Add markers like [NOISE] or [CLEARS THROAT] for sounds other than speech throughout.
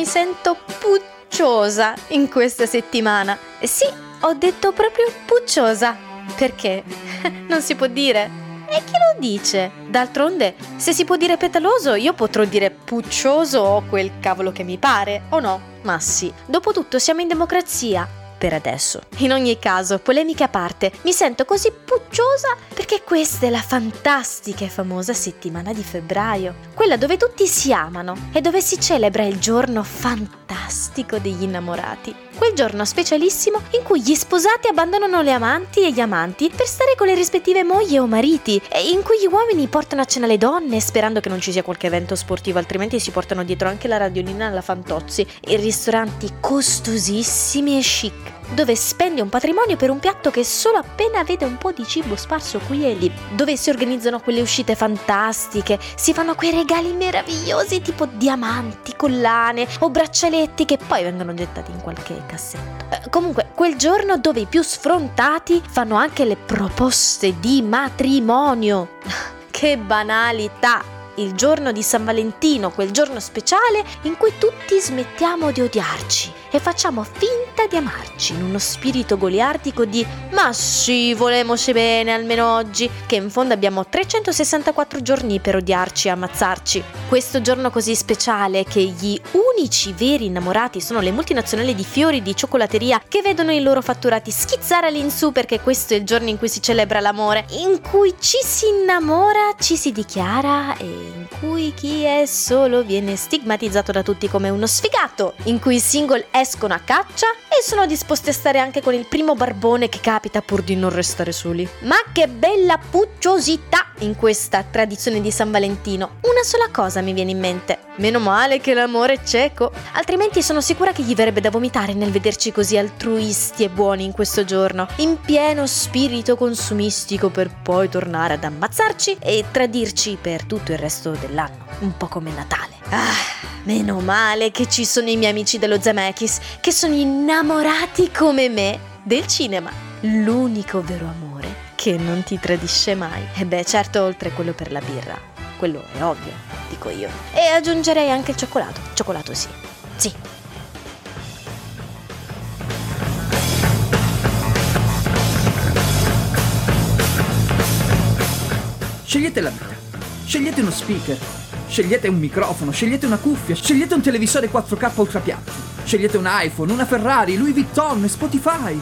mi sento pucciosa in questa settimana. Sì, ho detto proprio pucciosa. Perché? [LAUGHS] Non si può dire. E chi lo dice? D'altronde, se si può dire petaloso, io potrò dire puccioso o quel cavolo che mi pare, o no? Ma sì, dopotutto siamo in democrazia per adesso. In ogni caso, polemiche a parte, mi sento così pucciosa perché questa è la fantastica e famosa settimana di febbraio, quella dove tutti si amano e dove si celebra il giorno fantastico degli innamorati. Quel giorno specialissimo in cui gli sposati abbandonano le amanti e gli amanti per stare con le rispettive mogli o mariti e in cui gli uomini portano a cena le donne sperando che non ci sia qualche evento sportivo, altrimenti si portano dietro anche la radiolina alla Fantozzi in ristoranti costosissimi e chic dove spende un patrimonio per un piatto che solo appena vede un po' di cibo sparso qui e lì, dove si organizzano quelle uscite fantastiche, si fanno quei regali meravigliosi tipo diamanti, collane o braccialetti che poi vengono gettati in qualche cassetto. Eh, comunque, quel giorno dove i più sfrontati fanno anche le proposte di matrimonio. [LAUGHS] che banalità! Il giorno di San Valentino, quel giorno speciale in cui tutti smettiamo di odiarci e facciamo finta di amarci in uno spirito goliardico di ma sì, volemmoci bene almeno oggi, che in fondo abbiamo 364 giorni per odiarci e ammazzarci. Questo giorno così speciale che gli unici veri innamorati sono le multinazionali di fiori di cioccolateria che vedono i loro fatturati schizzare all'insù perché questo è il giorno in cui si celebra l'amore, in cui ci si innamora, ci si dichiara e in cui chi è solo viene stigmatizzato da tutti come uno sfigato, in cui i single escono a caccia e sono disposti a stare anche con il primo barbone che capita pur di non restare soli. Ma che bella pucciosità in questa tradizione di San Valentino! Una sola cosa mi viene in mente. Meno male che l'amore è cieco, altrimenti sono sicura che gli verrebbe da vomitare nel vederci così altruisti e buoni in questo giorno, in pieno spirito consumistico per poi tornare ad ammazzarci e tradirci per tutto il resto dell'anno, un po' come Natale. Ah, meno male che ci sono i miei amici dello Zemeckis, che sono innamorati come me del cinema. L'unico vero amore che non ti tradisce mai. E beh, certo, oltre quello per la birra quello è ovvio, dico io. E aggiungerei anche il cioccolato. Cioccolato sì. Sì. Scegliete la vita. Scegliete uno speaker. Scegliete un microfono, scegliete una cuffia, scegliete un televisore 4K ultrapiatto. Scegliete un iPhone, una Ferrari, Louis Vuitton, Spotify.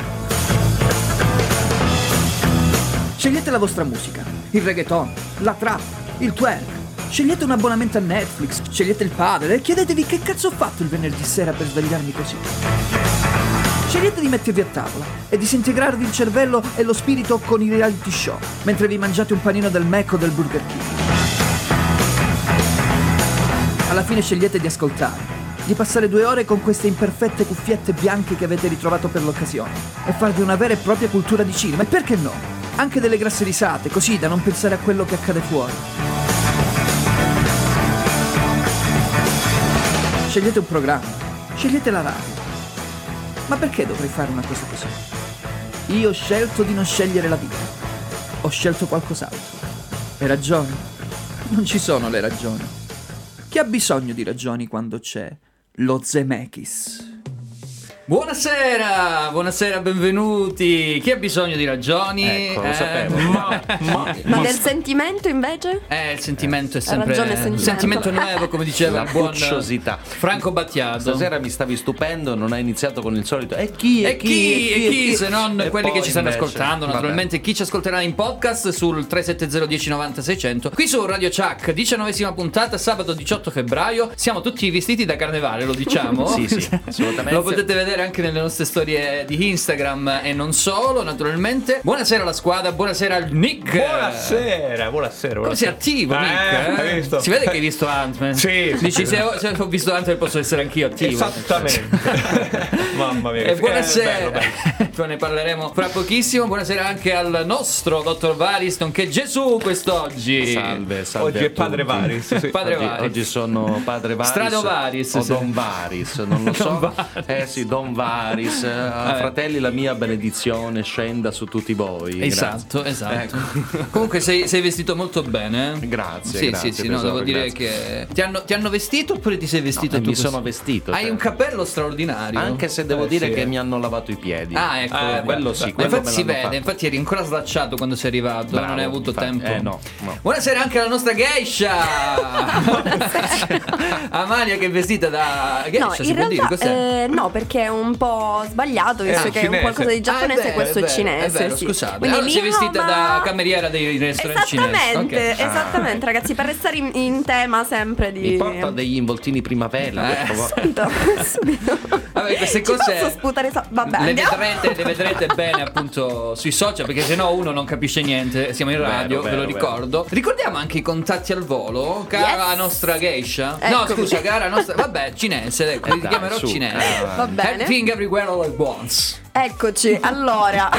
Scegliete la vostra musica, il reggaeton, la trap, il twerk. Scegliete un abbonamento a Netflix, scegliete il padre e chiedetevi che cazzo ho fatto il venerdì sera per svegliarmi così. Scegliete di mettervi a tavola e disintegrarvi il cervello e lo spirito con i reality show, mentre vi mangiate un panino del Mac o del Burger King. Alla fine scegliete di ascoltare, di passare due ore con queste imperfette cuffiette bianche che avete ritrovato per l'occasione e farvi una vera e propria cultura di cinema. E perché no? Anche delle grasse risate, così da non pensare a quello che accade fuori. Scegliete un programma, scegliete la radio. Ma perché dovrei fare una cosa così? Io ho scelto di non scegliere la vita. Ho scelto qualcos'altro. Le ragioni? Non ci sono le ragioni. Chi ha bisogno di ragioni quando c'è lo Zemeckis? Buonasera, buonasera, benvenuti. Chi ha bisogno di ragioni? Ecco, lo Eh, sapevo. ma- Ma, Ma del sentimento invece? Eh, il sentimento è Ha sempre ragione sentimento. sentimento nuovo, come diceva La buon. Franco Battiato. Stasera mi stavi stupendo, non hai iniziato con il solito. E chi? E chi, e chi, se non E quelli che ci stanno invece- ascoltando, vabbè. naturalmente chi ci ascolterà in podcast sul 370 1090 600. Qui su Radio Chuck, diciannovesima puntata, sabato 18 febbraio. Siamo tutti vestiti da carnevale, lo diciamo? Sì, sì, assolutamente. Lo potete vedere anche nelle nostre storie di Instagram e non solo, naturalmente. Buonasera alla squadra, buonasera al Nick. Buonasera, buonasera. Come sei buonasera. attivo, Eh, Nick? visto? Si vede che hai visto Ant-Man. Sì, Dici, se ho, se ho visto Ant-Man posso essere anch'io attivo. Esattamente. [LAUGHS] Mamma mia. E che- buonasera, eh, bello, bello. poi [LAUGHS] ne parleremo fra pochissimo. Buonasera anche al nostro dottor Varis, nonché Gesù quest'oggi. Salve, salve. Oggi è padre. Varis, sì. [LAUGHS] Padre oggi, Varis. oggi sono padre Varis. Strado Varis, O sì. Don Varis, non lo so. Don Varis. Eh sì, Don non varis, eh, fratelli la mia benedizione scenda su tutti voi. Esatto, esatto. Ecco. [LAUGHS] Comunque sei, sei vestito molto bene. eh? Grazie, Sì, grazie, sì, sì, no, devo dire grazie. che ti hanno, ti hanno vestito oppure ti sei vestito No, tu? mi così? sono vestito, Hai cioè. un capello straordinario. Anche se devo Eh, dire sì. che mi hanno lavato i piedi. Ah, ecco. Eh, quello sì, quello infatti me si vede, fatto. infatti eri ancora slacciato quando sei arrivato, Bravo, non hai avuto infatti. tempo. Eh, no, no. Buonasera anche alla nostra geisha! [LAUGHS] Amalia che è vestita da geisha, No, si in può dire realtà cos'è? eh, no, perché è un po' sbagliato, visto Ah, che è un cinese. qualcosa di Ah, è giapponese e questo è è, cinese. È vero, sì. scusate. Quindi allora sei ni vestita hao, da ma- cameriera dei ristoranti cinesi. Esattamente, Ok. esattamente, ragazzi, per restare in, in tema sempre di. Mi porta degli involtini primavera, per Eh, favore. [LAUGHS] Subito, subito. Vabbè, queste cose posso sputare so- Vabbè, le vedrete, le vedrete bene appunto sui social perché sennò uno non capisce niente. Siamo in radio, Vero, ve lo vero, ricordo. Ricordiamo anche i contatti al volo, cara Yes. nostra geisha. No, Eccomi. scusa, cara nostra. Vabbè, cinese, ecco, ti dai, chiamerò su. cinese. Eh, Va bene. Everything everywhere all at once. Eccoci, [LAUGHS] allora.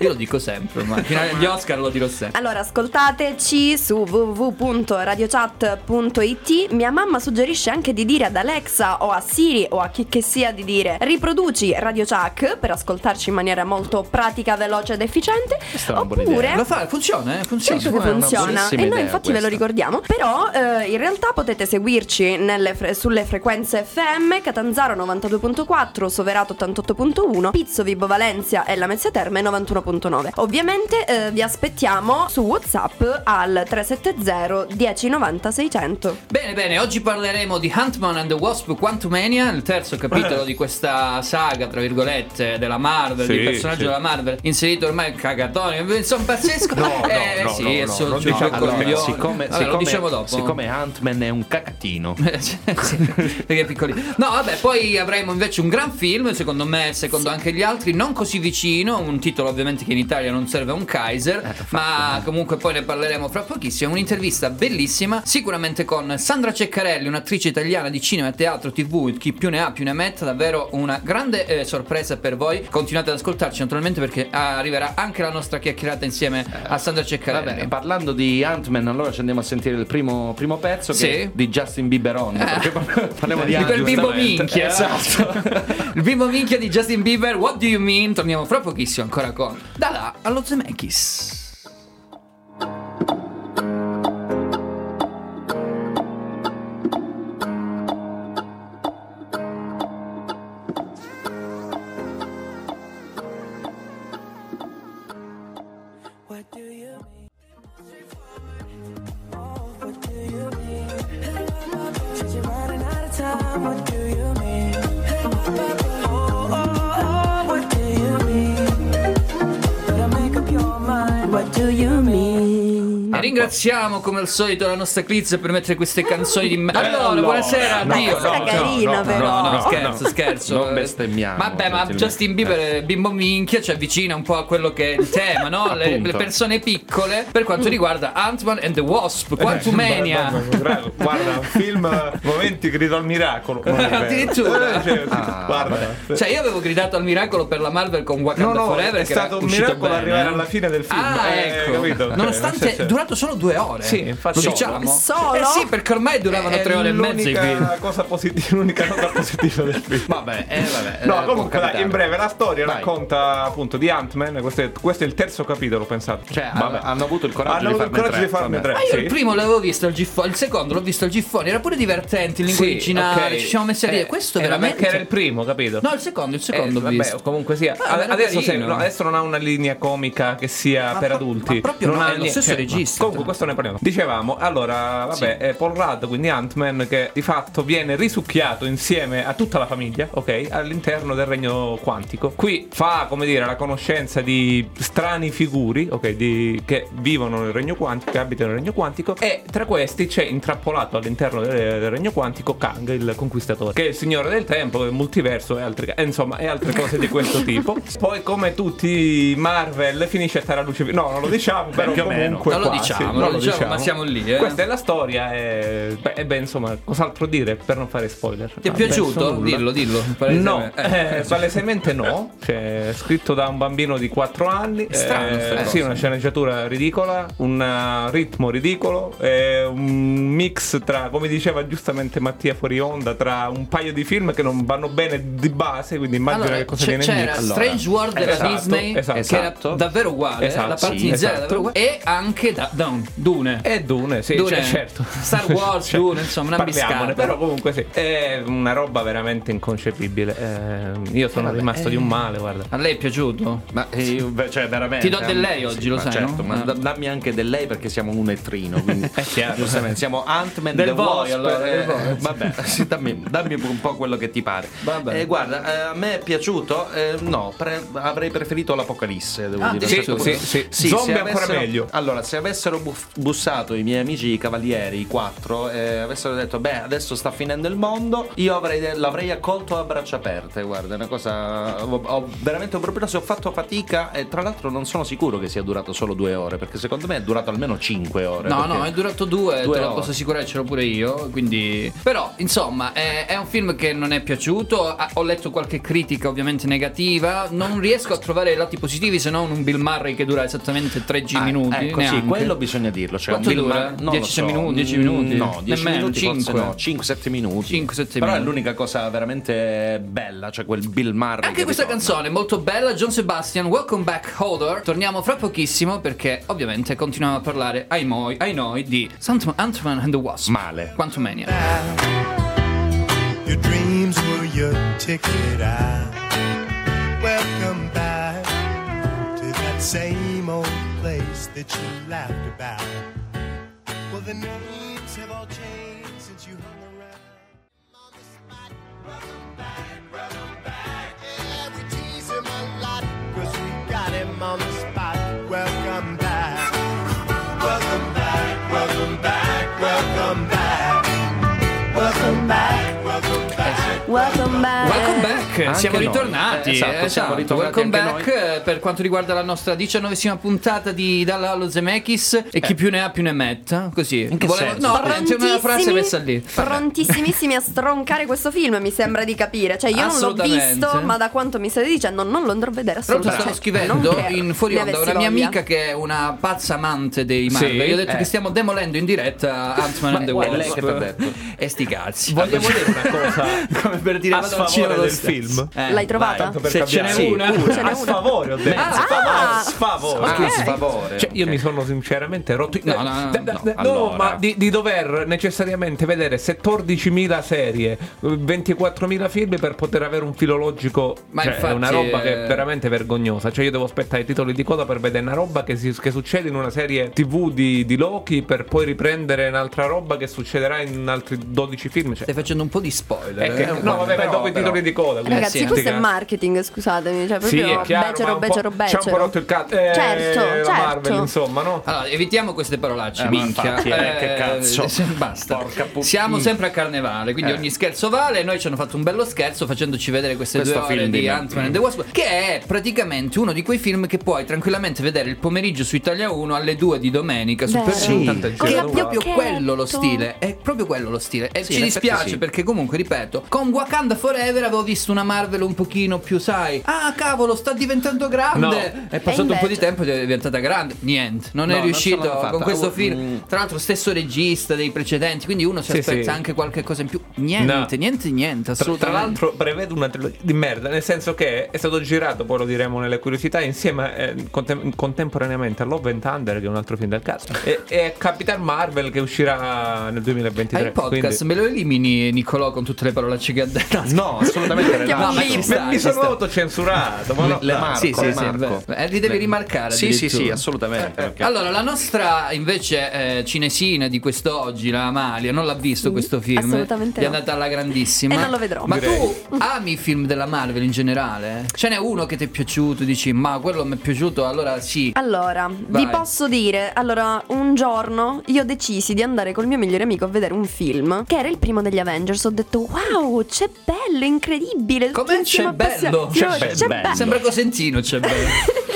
Io lo dico sempre, ma agli Oscar lo dirò sempre. Allora, ascoltateci su www.radiochat.it. Mia mamma suggerisce anche di dire ad Alexa o a Siri o a chi che sia di dire riproduci Radio Chuck per ascoltarci in maniera molto pratica, veloce ed efficiente. Questa è una buona Oppure idea. Lo fa, funziona, eh? Funziona. Certo che funziona e noi infatti ve lo ricordiamo. Però eh, in realtà potete seguirci nelle fre- sulle frequenze FM Catanzaro 92.4, Soverato 88.1, Pizzo Vibo Valencia e Lamezia Terme 91.9. Ovviamente eh, vi aspettiamo su WhatsApp al 370 1090 600. Bene, bene, oggi parleremo di Huntman and the Wasp Quantumania, il terzo capitolo di questa saga, tra virgolette, della Marvel, Sì, di personaggio sì. della Marvel, inserito ormai cagatone, insomma pazzesco. [LAUGHS] No, no, eh, no, sì, no, è no, solo gioco diciamo allora, siccome, siccome- diciamo dopo. siccome Ant-Man è un cacatino. [LAUGHS] Sì, perché è piccolino. No, vabbè, poi avremo invece un gran film, secondo me, secondo anche gli altri, non così vicino, un titolo ovviamente che in Italia non serve a un Kaiser, ma comunque poi ne parleremo fra pochissimo, un'intervista bellissima, sicuramente con Sandra Ceccarelli, un'attrice italiana di cinema, teatro, tv, chi più ne ha più ne metta, davvero una grande eh, sorpresa per voi. Continuate ad ascoltarci naturalmente perché arriverà anche la nostra chiacchierata insieme a Sandra Ceccarelli. Vabbè, parlando di Ant-Man, allora ci andiamo a sentire il primo, primo pezzo che Sì. è di Justin Bieberon. Perché [LAUGHS] parliamo di Di quel Ant-Man. bimbo giustamente. minchia Esatto. [LAUGHS] Il bimbo minchia di Justin Bieber What do you mean? Torniamo fra pochissimo ancora con Da là allo Zemeckis ringraziamo come al solito la nostra Quiz per mettere queste canzoni di me. Allora, allora, buonasera, no, addio. questa è carina, no, però. No, no, No, scherzo, no. scherzo. Non bestemmiamo, Vabbè, ma. Justin Bieber, eh, bimbo minchia, ci avvicina un po' a quello che è il tema, no? [LAUGHS] Le, le persone piccole per quanto riguarda Ant-Man and the Wasp, Quantumania. [LAUGHS] Guarda, guarda, un film eh, [LAUGHS] Momenti grido al miracolo. Addirittura? Eh, cioè, Ah, guarda. Cioè, io avevo gridato al miracolo per la Marvel con Wakanda No, no, Forever. è stato un uscito miracolo bene, arrivare eh. alla fine del film. Ah, eh, ecco. capito? Nonostante Cioè, è durato solo due ore. Sì, infatti. Lo diciamo. Solo? Eh sì, perché ormai duravano è tre ore e mezza [LAUGHS] l'unica cosa positiva, l'unica nota positiva del film. Vabbè, eh, vabbè. No, eh, comunque dai, in breve la storia Vai. racconta appunto di Ant-Man. Questo è, questo è il terzo capitolo, pensate. Cioè, Vabbè. hanno avuto il coraggio Hanno di avuto il farne coraggio tre, di farne tre. Ma io sì. il primo l'avevo visto al giffone, il secondo l'ho visto al giffone, era pure divertente in lingua Sì, originale, ok. ci siamo messi a dire, Eh, questo eh, veramente... Perché era il primo, capito? No, il secondo, il secondo Eh, visto. vabbè, comunque sia. Ah, adesso, non ha una linea comica che sia per adulti. ma proprio no, ha lo stesso regista. Comunque, questo ne parliamo. Dicevamo, allora, vabbè, è Paul Rudd, quindi Ant-Man, che di fatto viene risucchiato insieme a tutta la famiglia, ok? All'interno del regno quantico. Qui fa, come dire, la conoscenza di strani figuri, ok? Di, che vivono nel regno quantico, che abitano nel regno quantico. E tra questi c'è intrappolato all'interno del, del regno quantico Kang, il conquistatore, che è il signore del tempo, il multiverso e altre, insomma, e altre cose di questo tipo. [LAUGHS] Poi, come tutti Marvel, finisce a stare a luce. No, non lo diciamo, però più o meno. comunque Non lo quasi. diciamo. diciamolo, non lo diciamo, diciamo. ma siamo lì, eh. Questa è la storia e beh, beh, insomma, cos'altro dire per non fare spoiler? Ti è Ah, piaciuto? Dillo, dillo. No, palesemente. eh, palesemente no. Cioè, scritto da un bambino di 4 anni. Strano, eh, sta sì, una sceneggiatura ridicola, un eh, ritmo ridicolo, eh, un mix tra, come diceva giustamente Mattia fuori onda, tra un paio di film che non vanno bene di base, quindi immagina Allora, che cosa viene in mix. Strange World della Esatto, Disney esatto. che era Esatto. davvero uguale Esatto, la parte sì, iniziale esatto. davvero uguale e anche da, Dune, Dune. E Dune, sì, Dune. cioè, certo. Star Wars, [LAUGHS] Dune, insomma, una biscata. Però comunque sì, è una roba veramente inconcepibile. Eh, io sono rimasto di un male, guarda. A lei è piaciuto? Ma eh, io, cioè, veramente. Ti do del lei Sì, oggi, lo ma sai, Certo, no? ma Ah. da- dammi anche del lei perché siamo un etrino. [LAUGHS] Quindi, È chiaro. Giustamente, siamo Ant-Man Del the voi, Wasp. allora, del eh, vabbè, [LAUGHS] sì, dammi, dammi un po' quello che ti pare. Vabbè. Eh, guarda, eh, a me è piaciuto. eh, no, pre- avrei preferito l'Apocalisse. Devo Ah, dire. sì, Questo- sì, sì. Zombie se ancora avessero- meglio. Allora, se avessero buff- bussato i miei amici i cavalieri, i quattro, eh, avessero detto, beh, adesso sta finendo il mondo, io avrei- l'avrei accolto a braccia aperte. Guarda, è una cosa. Ho, ho veramente un problema. Se ho fatto fatica, e tra l'altro non sono sicuro che sia durato solo due ore, perché secondo me è durato almeno cinque ore. No, no, è durato due, Due te lo posso assicurare, ce l'ho pure io. Quindi. Però, insomma, è, è un film che non è piaciuto. Ho letto qualche critica, ovviamente negativa. Non riesco a trovare i lati positivi se non un Bill Murray che dura esattamente 3G Ah, minuti. Ecco, sì, quello bisogna dirlo. Cioè, Quanto dura? Non 10 lo so. minuti, 10 minuti? No, 10 Nemmeno, minuti forse 5. no, 5-7 minuti. 5-7 Però è minuti. l'unica cosa veramente bella, cioè quel Bill Murray. Anche che questa ritorna. canzone è molto bella, John Sebastian, Welcome Back Holder. Torniamo fra pochissimo perché ovviamente continuiamo a parlare ai, moi, ai noi di Ant-Man and the Wasp. Male. Quantumania. Your dreams were your ticket out. Welcome back to that same old that you laughed about. Well, the names have all changed since you hung around. On the spot, welcome back, welcome back. Yeah, we tease him a lot, cause we got him on the spot. Welcome back, welcome back, welcome back. Welcome back, welcome back. Welcome back. Welcome back, Anche siamo noi. ritornati. Eh, esatto, siamo ritornati Welcome anche back eh, per quanto riguarda la nostra diciannovesima puntata di Dalla allo Zemeckis e chi più ne ha più ne metta. Così. In che senso? No, c'è una frase messa lì. Prontissimissimi a stroncare questo film, mi sembra di capire. Cioè, io non l'ho visto, ma da quanto mi state dicendo, non lo andrò a vedere assolutamente. stavo scrivendo in fuori onda una mia voglia. amica che è una pazza amante dei Marvel. Sì, Io ho detto eh. che stiamo demolendo in diretta Ant-Man and the Wasp. E sti cazzi. Vogliamo dire una cosa [LAUGHS] Come per dire a cinema sfavore del stesso. film? Eh. L'hai trovata? Per Se ce n'è una. Sì, Ce n'è a sfavore ho detto. Ah! A sfavore. Ah, sfavore. Cioè, io ok. mi sono sinceramente rotto. No, no, no, Da- da- no, da- allora. ma di, di dover necessariamente vedere 14.000 serie, 24.000 film per poter avere un filologico. Ma cioè, infatti, è una roba che eh, è veramente vergognosa. Cioè, io devo aspettare i titoli di coda per vedere una roba che, si- che succede in una serie TV di, di Loki, per poi riprendere un'altra roba che succederà in altri 12 film. Cioè, Stai facendo un po' di spoiler. è che- eh. No, vabbè, però- dopo i titoli di coda. quindi- Ragazzi, sì, questo è marketing, scusatemi. Cioè, cazzi. Sì, proprio è chiaro, becero, un po'- becero, Ci ha un po' becero. rotto il cazzo. Eh, Certo, la certo. Marvel, insomma, no? Allora, evitiamo queste parolacce, Eh, minchia. infatti, eh, che cazzo. eh, basta. Porca pu- Siamo sempre a carnevale, quindi Eh. ogni scherzo vale. Noi ci hanno fatto un bello scherzo facendoci vedere queste Questo due ore film di di- Ant-Man and the Wasp, che è praticamente uno di quei film che puoi tranquillamente vedere il pomeriggio su Italia 1 alle 2 di domenica su per Sì. Tanto è Che è proprio quello lo stile, è proprio quello lo stile. E ci dispiace perché comunque, ripeto, con Wakanda Forever avevo visto una Marvel un pochino più, sai, ah cavolo, sta diventando grande. No. È passato un po' di tempo ed è diventata grande. Niente, non No, è non riuscito fatta. con questo film. mm. Tra l'altro, stesso regista dei precedenti, quindi uno si Sì, aspetta sì. anche qualche cosa in più. Niente, No. niente, niente. Tra, tra Assolutamente. l'altro prevede una trilogia di merda, nel senso che è stato girato, poi lo diremo nelle curiosità, insieme eh, contem- contemporaneamente a Love and Thunder, che è un altro film del cazzo, e, e Capitan Marvel che uscirà nel 2023. Hai il podcast, me lo elimini, Nicolò, con tutte le parolacce che ha No, assolutamente no. ma ci sta, mi sono autocensurato, ma no, Le. Marco, Sì, sì, sì, eh, li devi rimarcare. Sì, sì, sì, assolutamente. perché- Allora, la nostra invece eh, cinesina di quest'oggi, la Amalia, non l'ha visto questo film. assolutamente È no. andata alla grandissima. E non lo vedrò. Ma Direi. tu ami i film della Marvel in generale? Ce n'è uno che ti è piaciuto? Dici, ma quello mi è piaciuto, allora sì. Allora, Vai. vi posso dire, allora, un giorno io decisi di andare col mio migliore amico a vedere un film che era il primo degli Avengers. Ho detto, wow, c'è bello, incredibile. insieme c'è bello? C'è C'è bello. bello. Sembra Cosentino, c'è bello. [LAUGHS]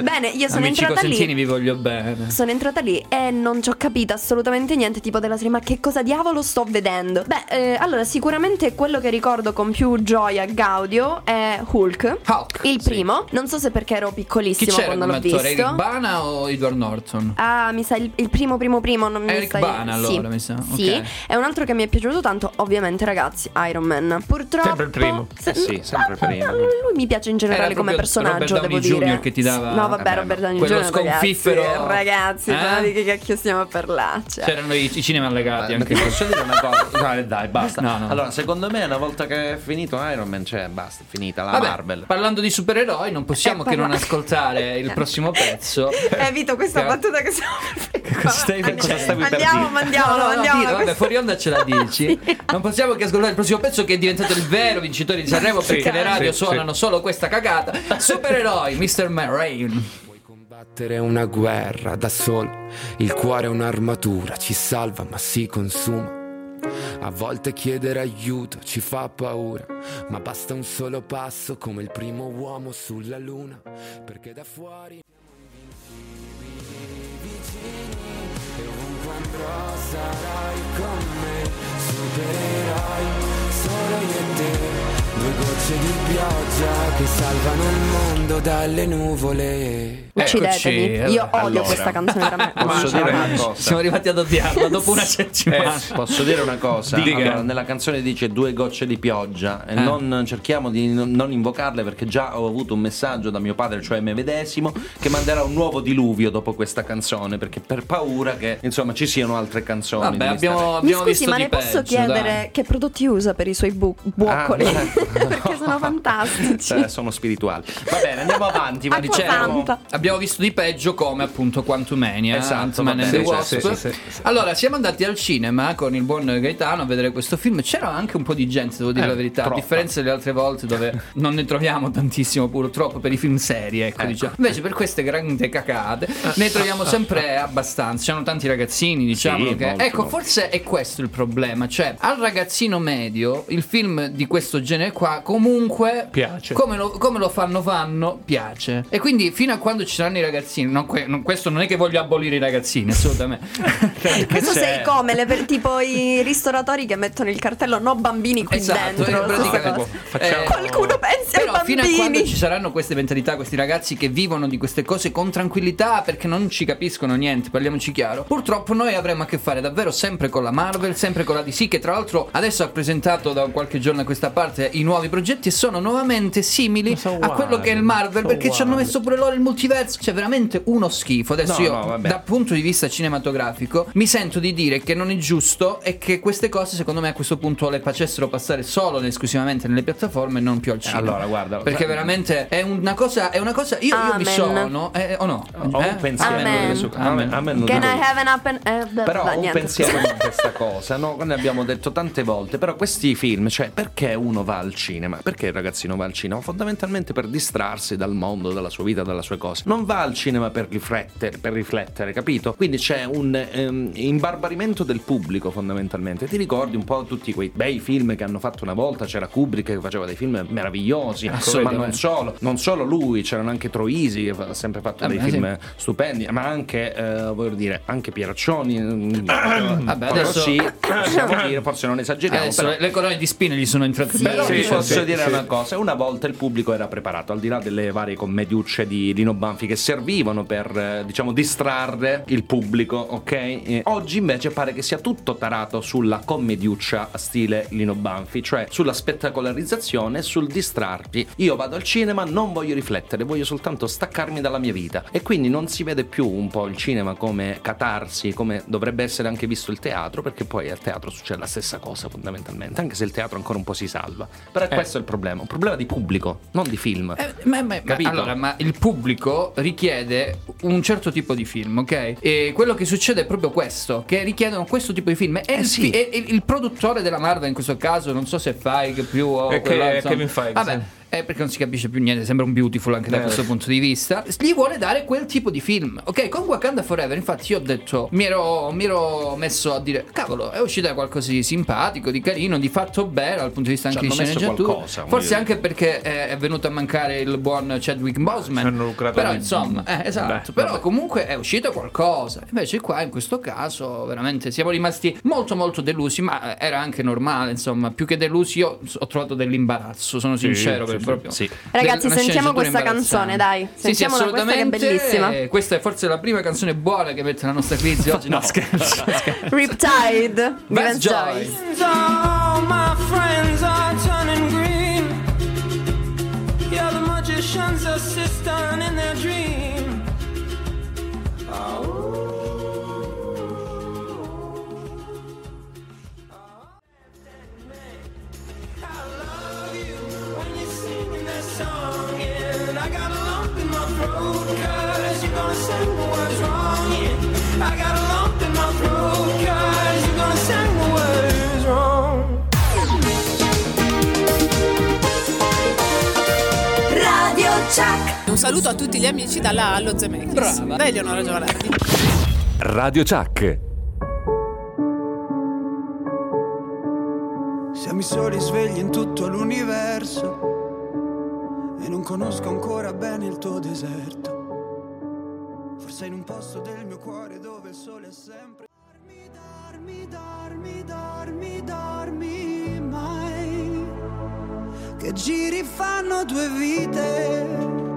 Bene, io sono Amici entrata cosentini, lì. vi voglio bene. Sono entrata lì e non ci ho capito assolutamente niente, tipo della serie, ma che cosa diavolo sto vedendo? Beh, eh, allora, sicuramente quello che ricordo con più gioia gaudio è Hulk. Hulk, Il sì. primo. Non so se perché ero Chi piccolissimo c'era quando l'ho attore? visto. Eric Bana o Edward Norton? Ah, mi sa il, il primo, primo, primo. Non mi Eric stai- Bana, allora, sì. mi sa, Sì, ok. è un altro che mi è piaciuto tanto, ovviamente, ragazzi. Iron Man. Purtroppo. Sempre il primo. Se- Eh sì, sempre il primo. Ah, Lui mi piace in generale Era come personaggio, Downey devo dire. Jr. che ti dava- No, vabbè, Eh Robert Downey quello Jr. sconfiffero- Ragazzi, ragazzi Eh? di che cacchio stiamo a parlare? Cioè. C'erano i, i cinema allegati Eh, anche. posso dire una cosa? [LAUGHS] Dai, dai, basta. No, no. Allora, secondo me, una volta che è finito Iron Man, cioè, basta, è finita la Vabbè, Marvel. parlando di supereroi, non possiamo Eh, che non ascoltare il prossimo pezzo. Eh, Vito, questa battuta che stiamo per fare. Stai- cosa stavi per Andiamo, dire? mandiamo, No, vabbè, fuori onda ce la [LAUGHS] dici. Non possiamo che ascoltare il prossimo pezzo che è diventato il vero vincitore di Sanremo perché le radio suonano solo questa cagata. Supereroi, Mr. Marraine. Combattere una guerra da solo, il cuore è un'armatura, ci salva ma si consuma. A volte chiedere aiuto ci fa paura, ma basta un solo passo come il primo uomo sulla luna, perché da fuori e ovunque andrò sarai con me, supererai solo io gocce di pioggia che salvano il mondo dalle nuvole. Uccidetemi. Eccoci, Io odio allora. questa canzone veramente. Posso dire una cosa? Siamo arrivati ad odiarla dopo una settimana. Eh, Posso dire una cosa? Dica. Allora, nella canzone dice due gocce di pioggia e Eh. non cerchiamo di non non invocarle perché già ho avuto un messaggio da mio padre, cioè me medesimo, che manderà un nuovo diluvio dopo questa canzone perché per paura che insomma ci siano altre canzoni. Vabbè, di abbiamo, Mi abbiamo scusi, visto ma di ne posso peggio, chiedere dai. che prodotti usa per i suoi bu- buoccoli? Ah, [LAUGHS] Perché sono fantastici. Eh, sono spirituali. Va bene, andiamo avanti. ma diciamo- santa. Abbiamo visto di peggio come appunto Quantumania, Esatto, Ant-Man and the Wasp. sì, sì, sì. Allora, siamo andati al cinema con il buon Gaetano a vedere questo film. C'era anche un po' di gente, devo dire Eh, la verità, troppa. a differenza delle altre volte dove non ne troviamo tantissimo purtroppo per i film seri, ecco, Ecco. diciamo. Invece per queste grandi cacate ne troviamo sempre abbastanza. C'erano tanti ragazzini, diciamo Sì, che molto, Ecco, molto. forse è questo il problema, cioè al ragazzino medio il film di questo genere qua comunque Piace. come lo, come lo fanno fanno piace e quindi fino a quando ci saranno i ragazzini non que- non- questo non è che voglio abolire i ragazzini assolutamente [LAUGHS] Questo Cioè, sei come le per- tipo i ristoratori che mettono il cartello no bambini qui Esatto, dentro. eh, cosa. Facciamo- Qualcuno pensi ai però fino a bambini. quando ci saranno queste mentalità, questi ragazzi che vivono di queste cose con tranquillità perché non ci capiscono niente, parliamoci chiaro. Purtroppo noi avremo a che fare davvero sempre con la Marvel, sempre con la DC che tra l'altro adesso ha presentato da qualche giorno a questa parte i nuovi progetti e sono nuovamente simili sono a quello che è il Marvel perché ci hanno messo pure loro il multiverso. C'è veramente uno schifo. Adesso No, io no, dal punto di vista cinematografico mi sento di dire che non è giusto e che queste cose secondo me a questo punto le facessero passare solo ed esclusivamente nelle piattaforme e non più al cinema. allora, guarda, Perché veramente è una cosa, è una cosa io, io mi sono eh, o no? Ho Eh? un pensiero Amen. su- Amen. Amen, Can I have an up and... eh, beh, Però ho un niente, pensiero su [LAUGHS] questa cosa, no? Ne abbiamo detto tante volte, però questi film, cioè perché uno va al cinema? Perché il ragazzino va al cinema? Fondamentalmente per distrarsi dal mondo, dalla sua vita, dalle sue cose. Non va al cinema per riflettere, per riflettere, capito? Quindi c'è un ehm, imbarbarimento del pubblico fondamentalmente. Ti ricordi un po' tutti quei bei film che hanno fatto una volta? C'era Kubrick che faceva dei film meravigliosi, ma Assolutamente. non solo, non solo lui, c'erano anche Troisi che ha sempre fatto Eh dei beh, film stupendi, ma anche, eh, voglio dire, anche Pieraccioni. mm, [CLEARS THROAT] Vabbè, adesso- sì, possiamo dire, forse non esageriamo. Adesso però- le, colonne di spine gli sono entrate Sì. bene. vi sì, posso dire una cosa, una volta il pubblico era preparato, al di là delle varie commediucce di Lino Banfi che servivano per, eh, diciamo, distrarre il pubblico, ok? E oggi invece pare che sia tutto tarato sulla commediuccia a stile Lino Banfi, cioè sulla spettacolarizzazione, sul distrarvi. Io vado al cinema, non voglio riflettere, voglio soltanto staccarmi dalla mia vita e quindi non si vede più un po' il cinema come catarsi, come dovrebbe essere anche visto il teatro, perché poi al teatro succede la stessa cosa fondamentalmente, anche se il teatro ancora un po' si salva. Però è questo il problema, un problema di pubblico, non di film. Eh, ma, ma- ma- Capito? allora, ma il pubblico richiede un certo tipo di film, ok? E quello che succede è proprio questo: che richiedono questo tipo di film. E Eh il, sì. e- e il produttore della Marvel, in questo caso, non so se fai che più o È che- Kevin Feige, Vabbè, sì. Eh, perché non si capisce più niente, sembra un beautiful anche da Eh. questo punto di vista. Gli vuole dare quel tipo di film. Ok, con Wakanda Forever, infatti, io ho detto, mi ero, mi ero messo a dire, cavolo, è uscita qualcosa di simpatico, di carino, di fatto bello dal punto di vista anche di sceneggiatura. qualcosa, Forse anche perché è venuto a mancare il buon Chadwick Boseman. Hanno lucrato Però insomma, eh, esatto. Beh, però vabbè. comunque è uscito qualcosa. Invece qua in questo caso veramente siamo rimasti molto molto delusi, ma era anche normale, insomma, più che delusi io ho trovato dell'imbarazzo, sono sincero per sì, proprio. sì. Ragazzi, Una sentiamo questa canzone, dai. Sì, sì, Sentiamola, questa che è assolutamente. bellissima. Questa è forse la prima canzone buona che mette la nostra quiz [LAUGHS] oggi. No, scherzo. [LAUGHS] Riptide Vance Joy. All my friends are turning green. Yeah, the magician's assistant in their dream. Saluto a tutti gli amici dalla Allo Zemeckis. Brava. Da Eleonora Giovanardi. Radio Chuck. Siamo i soli svegli in tutto l'universo e non conosco ancora bene il tuo deserto. Forse in un posto del mio cuore dove il sole è sempre. Dormi, dormi, dormi, dormi, dormi mai. Che giri fanno due vite.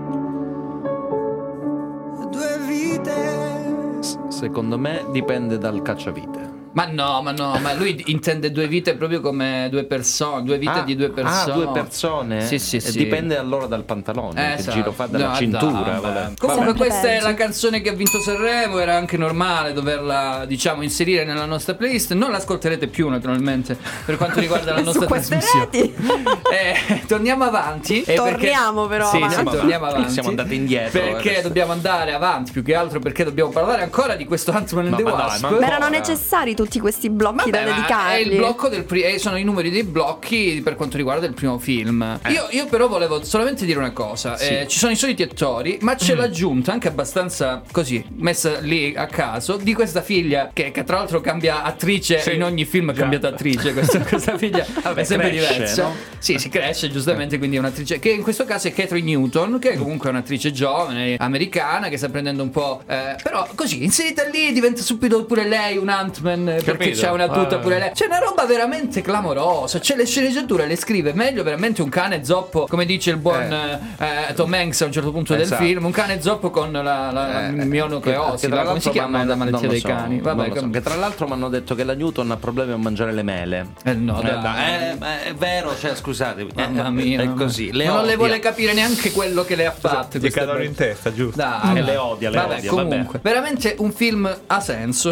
Due vite. Secondo me dipende dal cacciavite. Ma no, ma no, ma lui intende due vite proprio come due persone, due vite Ah, di due persone. Ah, due persone? Sì, sì, sì. Dipende allora dal pantalone, Eh, che esatto. giro fa dalla No, cintura. no, vabbè. Comunque Sempre questa è la canzone che ha vinto Sanremo, era anche normale doverla diciamo inserire nella nostra playlist, non l'ascolterete più naturalmente per quanto riguarda la [LAUGHS] nostra trasmissione. reti. [LAUGHS] Eh, torniamo avanti. eh, perché- Torniamo però Sì, avanti. sì, torniamo avanti. Siamo andati indietro, Perché adesso. dobbiamo andare avanti più che altro perché dobbiamo parlare ancora di questo Ant-Man and the dai, Wasp. ma erano necessari tutti questi blocchi Vabbè, da è del pri- eh, sono i numeri dei blocchi per quanto riguarda il primo film. Eh. Io, io però volevo solamente dire una cosa: Eh, ci sono i soliti attori, ma Mm. c'è l'aggiunta anche abbastanza così, messa lì a caso, di questa figlia che, che tra l'altro cambia attrice Sì. in ogni film, ha Già. cambiata attrice. Questa, [LAUGHS] questa figlia Vabbè, è sempre cresce, diversa. no? Sì, si cresce giustamente, quindi è un'attrice che in questo caso è Catherine Newton, che comunque è un'attrice giovane, americana, che sta prendendo un po'. eh, però così, inserita lì, diventa subito pure lei un Ant-Man, perché Capito? c'è una tuta Ah. pure lei. C'è una roba veramente clamorosa. C'è le sceneggiature, le scrive meglio veramente un cane zoppo, come dice il buon eh, Tom Hanks a un certo punto Esatto. del film. Un cane zoppo con la, la, Eh, miononucleosi. che come si l'altro chiama m'hanno- la malattia dei so, cani? Vabbè, so. Che tra l'altro mi hanno detto che la Newton ha problemi a mangiare le mele. Eh, no, Eh, dai. eh, è vero, cioè scusate, Mamma eh, mia, è così. Le Ma non le vuole capire neanche quello che le ha fatto. Ti cadono in testa, giusto? Dai, E le odia, le vabbè, odia, comunque, veramente un film ha senso.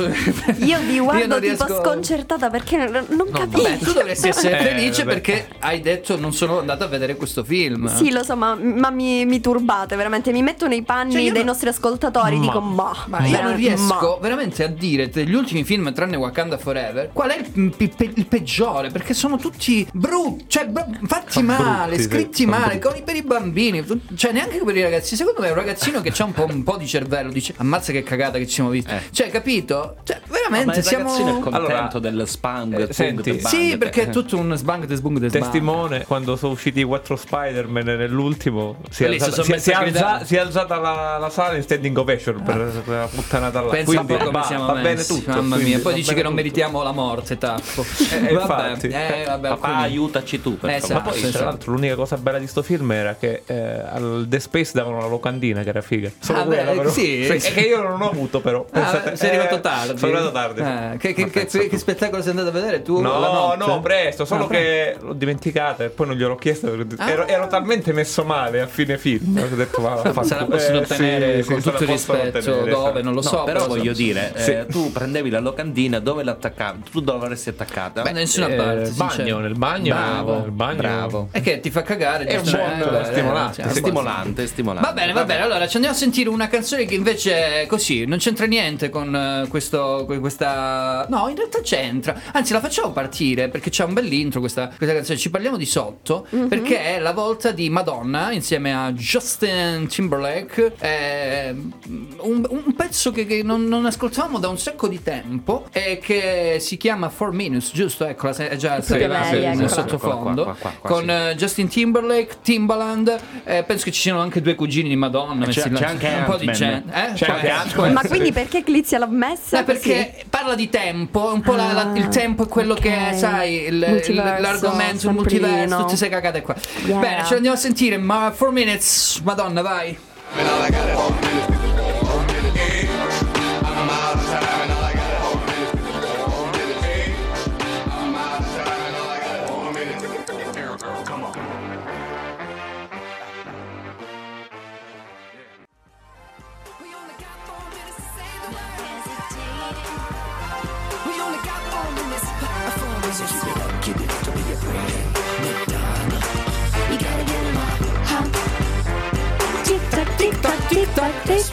Io vi guardo non tipo riesco- sconcertata perché non, non capisco. Vabbè, tu dovresti [LAUGHS] essere Eh, felice vabbè. perché hai detto non sono andato a vedere questo film. Sì, lo so, ma, ma mi, mi turbate veramente. Mi metto nei panni Cioè, io dei non- nostri ascoltatori. Ma- Dico, ma. Ma io non riesco ma. veramente a dire degli ultimi film tranne Wakanda Forever qual è il, il- il- il peggiore perché sono tutti brutti, cioè br- fatti Sono male, brutti, scritti sono male, brutti. i per i bambini, cioè neanche per i ragazzi. Secondo me è un ragazzino che ha un po', un po' di cervello, dice ammazza che cagata che ci siamo visti. Eh. Cioè, capito? Cioè, Ma veramente siamo ragazzino è contento Allora, del spang, eh, senti, bang, Sì, eh. perché è tutto un sbang de sbung de sbang. Testimone, quando sono usciti i quattro Spider-Man nell'ultimo, si è alzata, si, si alza- si è alzata la, la sala in standing ovation per, per la puttanata là. Pensa un Quindi po' come va, siamo va bene tutto. Mamma quindi mia, poi dici che non tutto. meritiamo la morte, tappo. [LAUGHS] Eh, vabbè, infatti. eh, vabbè, Papà, alcuni- aiutaci tu, per Eh, favore. Ma esatto, poi, esatto. tra l'altro, l'unica cosa bella di sto film era che eh, al The Space davano la locandina, che era figa. Solo Ah, quella, beh, però. sì. E che io non ho avuto, però. Ah, Pensate- sei arrivato eh, tardi. Sono arrivato tardi. Eh, che, che- Ma che- che spettacolo sei andato a vedere tu? la No, notte? no, presto, solo Ah, che l'ho dimenticata e poi non gliel'ho chiesto. Ah. Ero, ero talmente messo male a fine film. [LAUGHS] Ho detto, va, va, Se la possono eh, ottenere sì, con sì, tutto il la rispetto ottenere, dove, non lo No, so. però voglio dire, eh, Sì. tu prendevi la locandina, dove l'attaccavi? Tu dove l'avresti attaccata? Beh, da nessuna Eh, parte. bagno, nel bagno, Bravo, nel bagno. bravo. E che ti fa cagare? È un buon Eh, stimolante. eh, cioè, stimolante. Va bene, va bene. Allora ci andiamo a sentire una canzone che invece è così, non c'entra niente con eh, questo, que- questa No, in realtà c'entra. Anzi, la facciamo partire perché c'è un bell'intro questa, questa canzone. Ci parliamo di sotto perché è la volta di Madonna insieme a Justin Timberlake. È un, un pezzo che, che non, non ascoltavamo da un sacco di tempo e che si chiama 4 Minutes, giusto? Eccola, è già Sì, arrivata lei, nel sottofondo. Qua, qua, qua, qua, con sì. eh, Justin Timberlake, Timbaland. eh, penso che ci siano anche due cugini di Madonna. messi c'è- là. c'è anche un po' di Ant-Man. gente. Eh? C'è anche Ant-Man. può Ma quindi perché Clizia l'ha messa? Eh, perché parla di tempo, un po' la- la- il tempo è quello che è, ok. sai, il- Multiverso, l'argomento, il multiverso, tutte queste cagate qua. Yeah. Bene, ce l'andiamo a sentire, ma 4 minutes, Madonna, vai.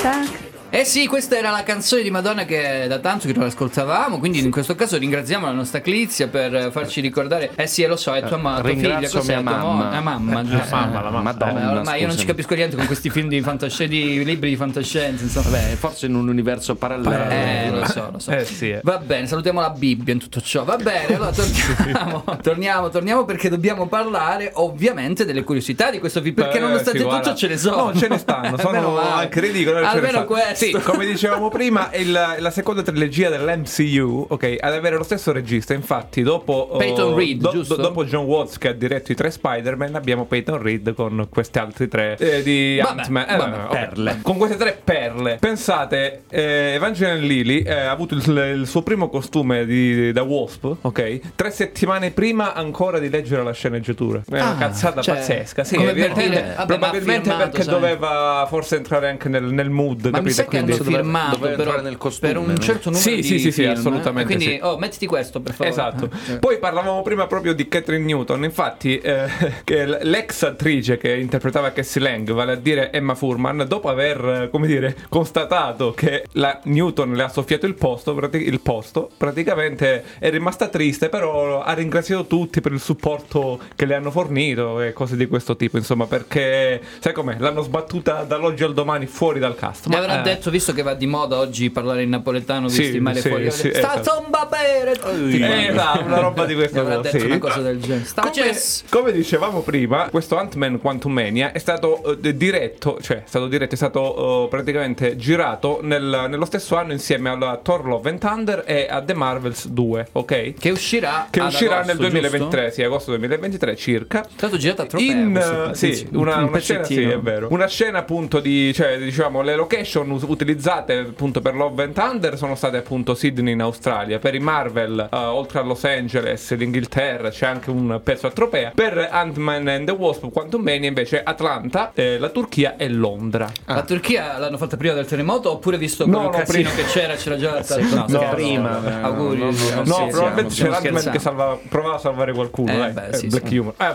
Так. Eh sì, questa era la canzone di Madonna che da tanto che non ascoltavamo, quindi in questo caso ringraziamo la nostra Clizia per farci ricordare. Eh sì, lo so, è tua, ma- tua figlia, cos'è? mia Tua mo- mamma. eh, mamma, giusto. mamma, la mamma. Madonna, Vabbè, ormai io non ci capisco niente con questi film di fantascienza, di libri di fantascienza, insomma. Vabbè, forse in un universo parallelo. Eh, lo so, lo so. Eh sì, eh. Va bene, salutiamo la Bibbia in tutto ciò. Va bene, allora torniamo, [LAUGHS] torniamo, torniamo perché dobbiamo parlare ovviamente delle curiosità di questo film. Perché Eh, nonostante tutto ce ne sono. No, ce ne stanno, [LAUGHS] sono anche ridicole. Almeno stanno. Sì, come dicevamo [LAUGHS] prima, è il- la seconda trilogia dell'MCU, ok, ad avere lo stesso regista. Infatti, dopo oh, Peyton Reed, do- giusto? do- dopo John Watts che ha diretto i tre Spider-Man, abbiamo Peyton Reed con questi altri tre eh, di Vabbè, Ant-Man. Eh, vabbè, vabbè, perle. Con queste tre perle. Pensate, eh, Evangeline Lilly eh, ha avuto il, il suo primo costume di- da Wasp, ok? Tre settimane prima ancora di leggere la sceneggiatura. È una Ah, cazzata cioè, pazzesca. Sì, per dire, probabilmente firmato, perché sai. doveva forse entrare anche nel, nel mood, Ma sa che Quindi- hanno firmato doveva però entrare nel costume, per un no? certo numero Sì, di sì, sì, sì, film, eh. assolutamente Quindi, sì. oh, mettiti questo per favore. Esatto. Eh. Poi parlavamo prima proprio di Catherine Newton. Infatti, eh, [LAUGHS] che l'ex attrice che interpretava Cassie Lang, vale a dire Emma Furman, dopo aver, eh, come dire, constatato che la Newton le ha soffiato il posto, prati- il posto, praticamente è rimasta triste, però ha ringraziato tutti per il supporto che le hanno fornito e cose di questo tipo, insomma, perché sai com'è? L'hanno sbattuta dall'oggi al domani fuori dal cast. Mi Ma, avrà eh, detto, visto che va di moda oggi parlare in napoletano, Sì, visti male sì, fuori. sì, sta esatto. tomba bere. Eh, una roba di questo avrà detto sì. una cosa del genere. Sta Come, come dicevamo prima, questo Ant-Man Quantum Mania è stato eh, diretto, cioè è stato diretto, è stato eh, praticamente girato nel- nello stesso anno insieme alla Thor Love and Thunder e a The Marvels 2, ok? Che uscirà Che uscirà agosto, nel 2023, giusto? sì, agosto 2023 circa. È stato girato a Tropea. In, eh, sì, una, un una scena, sì, è vero. Una scena appunto di, cioè, diciamo, le location utilizzate appunto per Love and Thunder sono state appunto Sydney in Australia. Per i Marvel, eh, oltre a Los Angeles, l'Inghilterra, c'è anche un pezzo a Tropea. Per Ant-Man and the Wasp, Quantum Mania invece Atlanta, eh, la Turchia e Londra. La Turchia l'hanno fatta prima del terremoto oppure visto No, quel no, casino prima. che c'era c'era già la No, scherzo. prima. Auguri. No, no, no, No, probabilmente c'era Ant-Man che salvava- provava a salvare qualcuno. Eh, dai. beh, Eh, sì, Black sì. humor. Eh.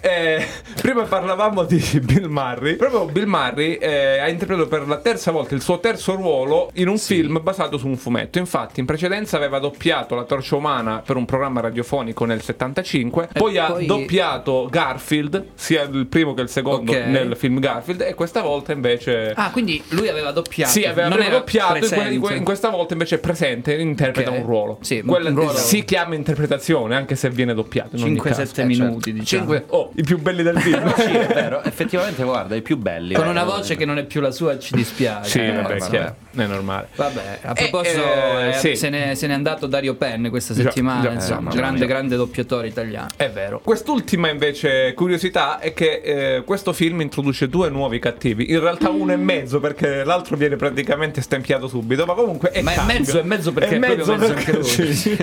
Eh, [LAUGHS] prima parlavamo di Bill Murray. Proprio Bill Murray eh, ha interpretato per la terza volta il suo terzo ruolo in un film basato su un fumetto. Infatti, in precedenza aveva doppiato la torcia umana per un programma radiofonico nel 75. E Poi, ha poi- doppiato Garfield, sia il primo che il secondo Ok. nel film Garfield. E questa volta invece. Ah, quindi lui aveva doppiato. Sì, aveva non doppiato, in, que- presente. in que- in questa volta invece è presente, interpreta Ok. un ruolo. Sì, Quella un ruolo- si chiama interpretazione, anche se viene doppiato. in ogni 5-7 caso. minuti, diciamo. Cinque- oh, i più belli del [LAUGHS] film. Sì, è vero, effettivamente guarda, i più belli. Con Eh, una voce che non è più la sua, ci dispiace. sì, Eh, vabbè, insomma. chiaro, è normale. Vabbè, a Eh, proposito, eh, eh, sì. se, ne, se n'è andato Dario Penn questa Già, settimana. già, insomma, eh, mamma grande, grande doppiatore italiano. È vero. Quest'ultima invece curiosità è che eh, questo film introduce due nuovi cattivi. In realtà uno e mezzo perché l'altro viene praticamente stempiato subito, ma comunque è Ma è mezzo e mezzo perché è proprio mezzo anche lui. [LAUGHS] sì.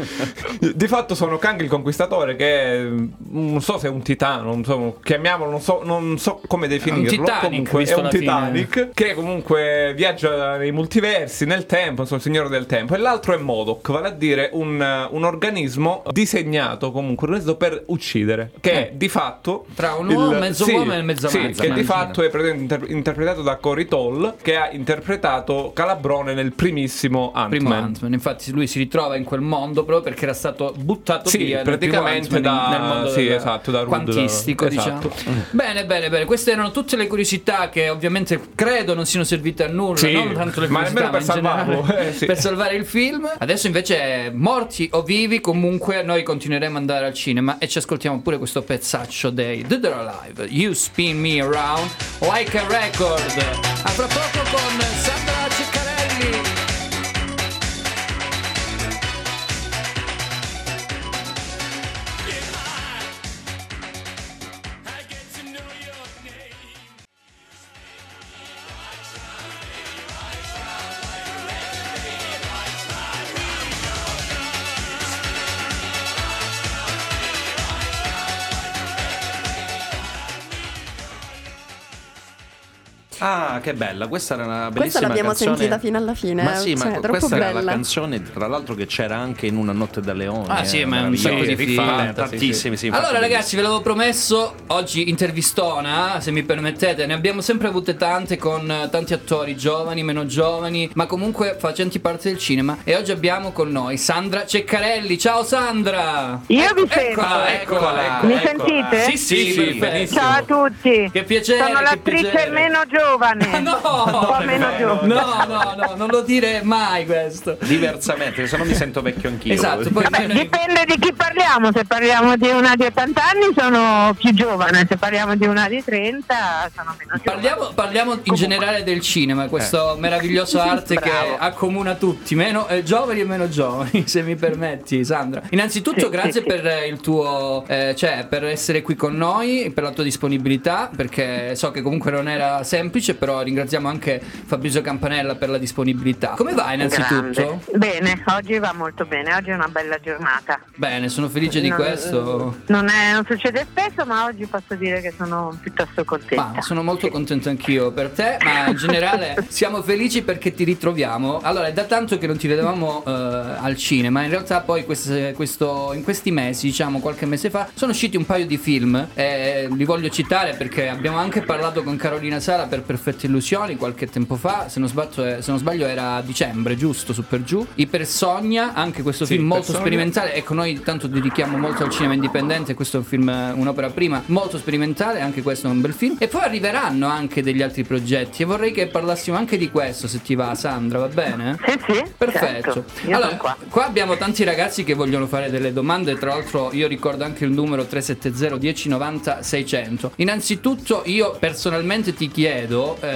Di fatto sono Kang il conquistatore che è, non so se è un titano, non so, chiamiamolo, non so, non so come definirlo. Titanic, comunque è un la fine. Titanic che comunque viaggia viaggia nei multiversi, nel tempo, insomma, il signore del tempo. E l'altro è Modoc, vale a dire un, eh, un organismo disegnato comunque organizzato per uccidere. Che è di fatto. Tra un uomo, mezzo uomo e mezza sì, mezza. Che di fatto è inter- interpretato da Cory Toll, che ha interpretato Calabrone nel primissimo Ant-Man. Primo Ant-Man, infatti lui si ritrova in quel mondo proprio perché era stato buttato Sì, via praticamente da- nel mondo sì, del esatto, da quantistico, da- diciamo. esatto. Bene, bene, bene. Queste erano tutte le curiosità che ovviamente credo non siano servite a nulla, Sì, non tanto le ma nemmeno per salvarlo, eh, sì. per salvare il film. Adesso invece morti o vivi, comunque noi continueremo ad andare al cinema e ci ascoltiamo pure questo pezzaccio dei Dead or Alive. You spin me around like a record. A fra poco con Sandra che bella, questa era una bellissima Questa l'abbiamo canzone. sentita fino alla fine. Ma sì, cioè, ma troppo questa era la bella. canzone, tra l'altro, che c'era anche in Una notte da leone. Ah, sì, eh, ma è un sacco di film. Tantissimi, sì. Allora ragazzi ve l'avevo promesso Oggi intervistona Se mi permettete Ne abbiamo sempre avute tante Con tanti attori giovani Meno giovani Ma comunque facenti parte del cinema E oggi abbiamo con noi Sandra Ceccarelli Ciao Sandra Io vi sento. Eccola, eccola, eccola Mi eccola. sentite? Sì, sì, Sì. Ciao a tutti. Che piacere Sono l'attrice piacere. meno giovane. No, giovane. no, no, no, non lo dire mai questo Diversamente, se no mi sento vecchio anch'io. Esatto, poi Vabbè, noi- dipende di chi parliamo. Se parliamo di una di 80 anni sono più giovane, se parliamo di una di 30 sono meno giovane. Parliamo, parliamo in generale del cinema, questa meravigliosa [LAUGHS] arte che accomuna tutti, meno eh, giovani e meno giovani, [LAUGHS] se mi permetti, Sandra. Innanzitutto, Sì, grazie sì, sì. per eh, il tuo, eh, cioè, per essere qui con noi, per la tua disponibilità, perché so che comunque non era semplice, però ringraziamo anche Fabrizio Campanella per la disponibilità. Come va innanzitutto? Grande. Bene, oggi va molto bene, oggi è una bella giornata. Bene, sono felice di Non- questo. Non, è- non succede spesso, ma oggi posso dire che sono piuttosto contenta. Ma sono molto contento anch'io per te, ma in generale [LAUGHS] siamo felici perché ti ritroviamo. Allora, è da tanto che non ti vedevamo eh, al cinema, in realtà poi queste- questo- in questi mesi, diciamo qualche mese fa, sono usciti un paio di film, eh, li voglio citare perché abbiamo anche parlato con Carolina Sala per Perfette Illusioni qualche tempo fa, se non sbaglio, eh, se non sbaglio era a dicembre, giusto, su per giù. Ipersogna, anche questo Sì, film molto Ipersogna. sperimentale, ecco noi tanto dedichiamo molto al cinema indipendente, questo è un film, eh, un'opera prima molto sperimentale, anche questo è un bel film. E poi arriveranno anche degli altri progetti e vorrei che parlassimo anche di questo, se ti va Sandra, va bene? Sì, sì. Perfetto. certo. Io allora, sono qua. qua abbiamo tanti ragazzi che vogliono fare delle domande. Tra l'altro, io ricordo anche il numero 370 1090 600. Innanzitutto, io personalmente ti chiedo: eh,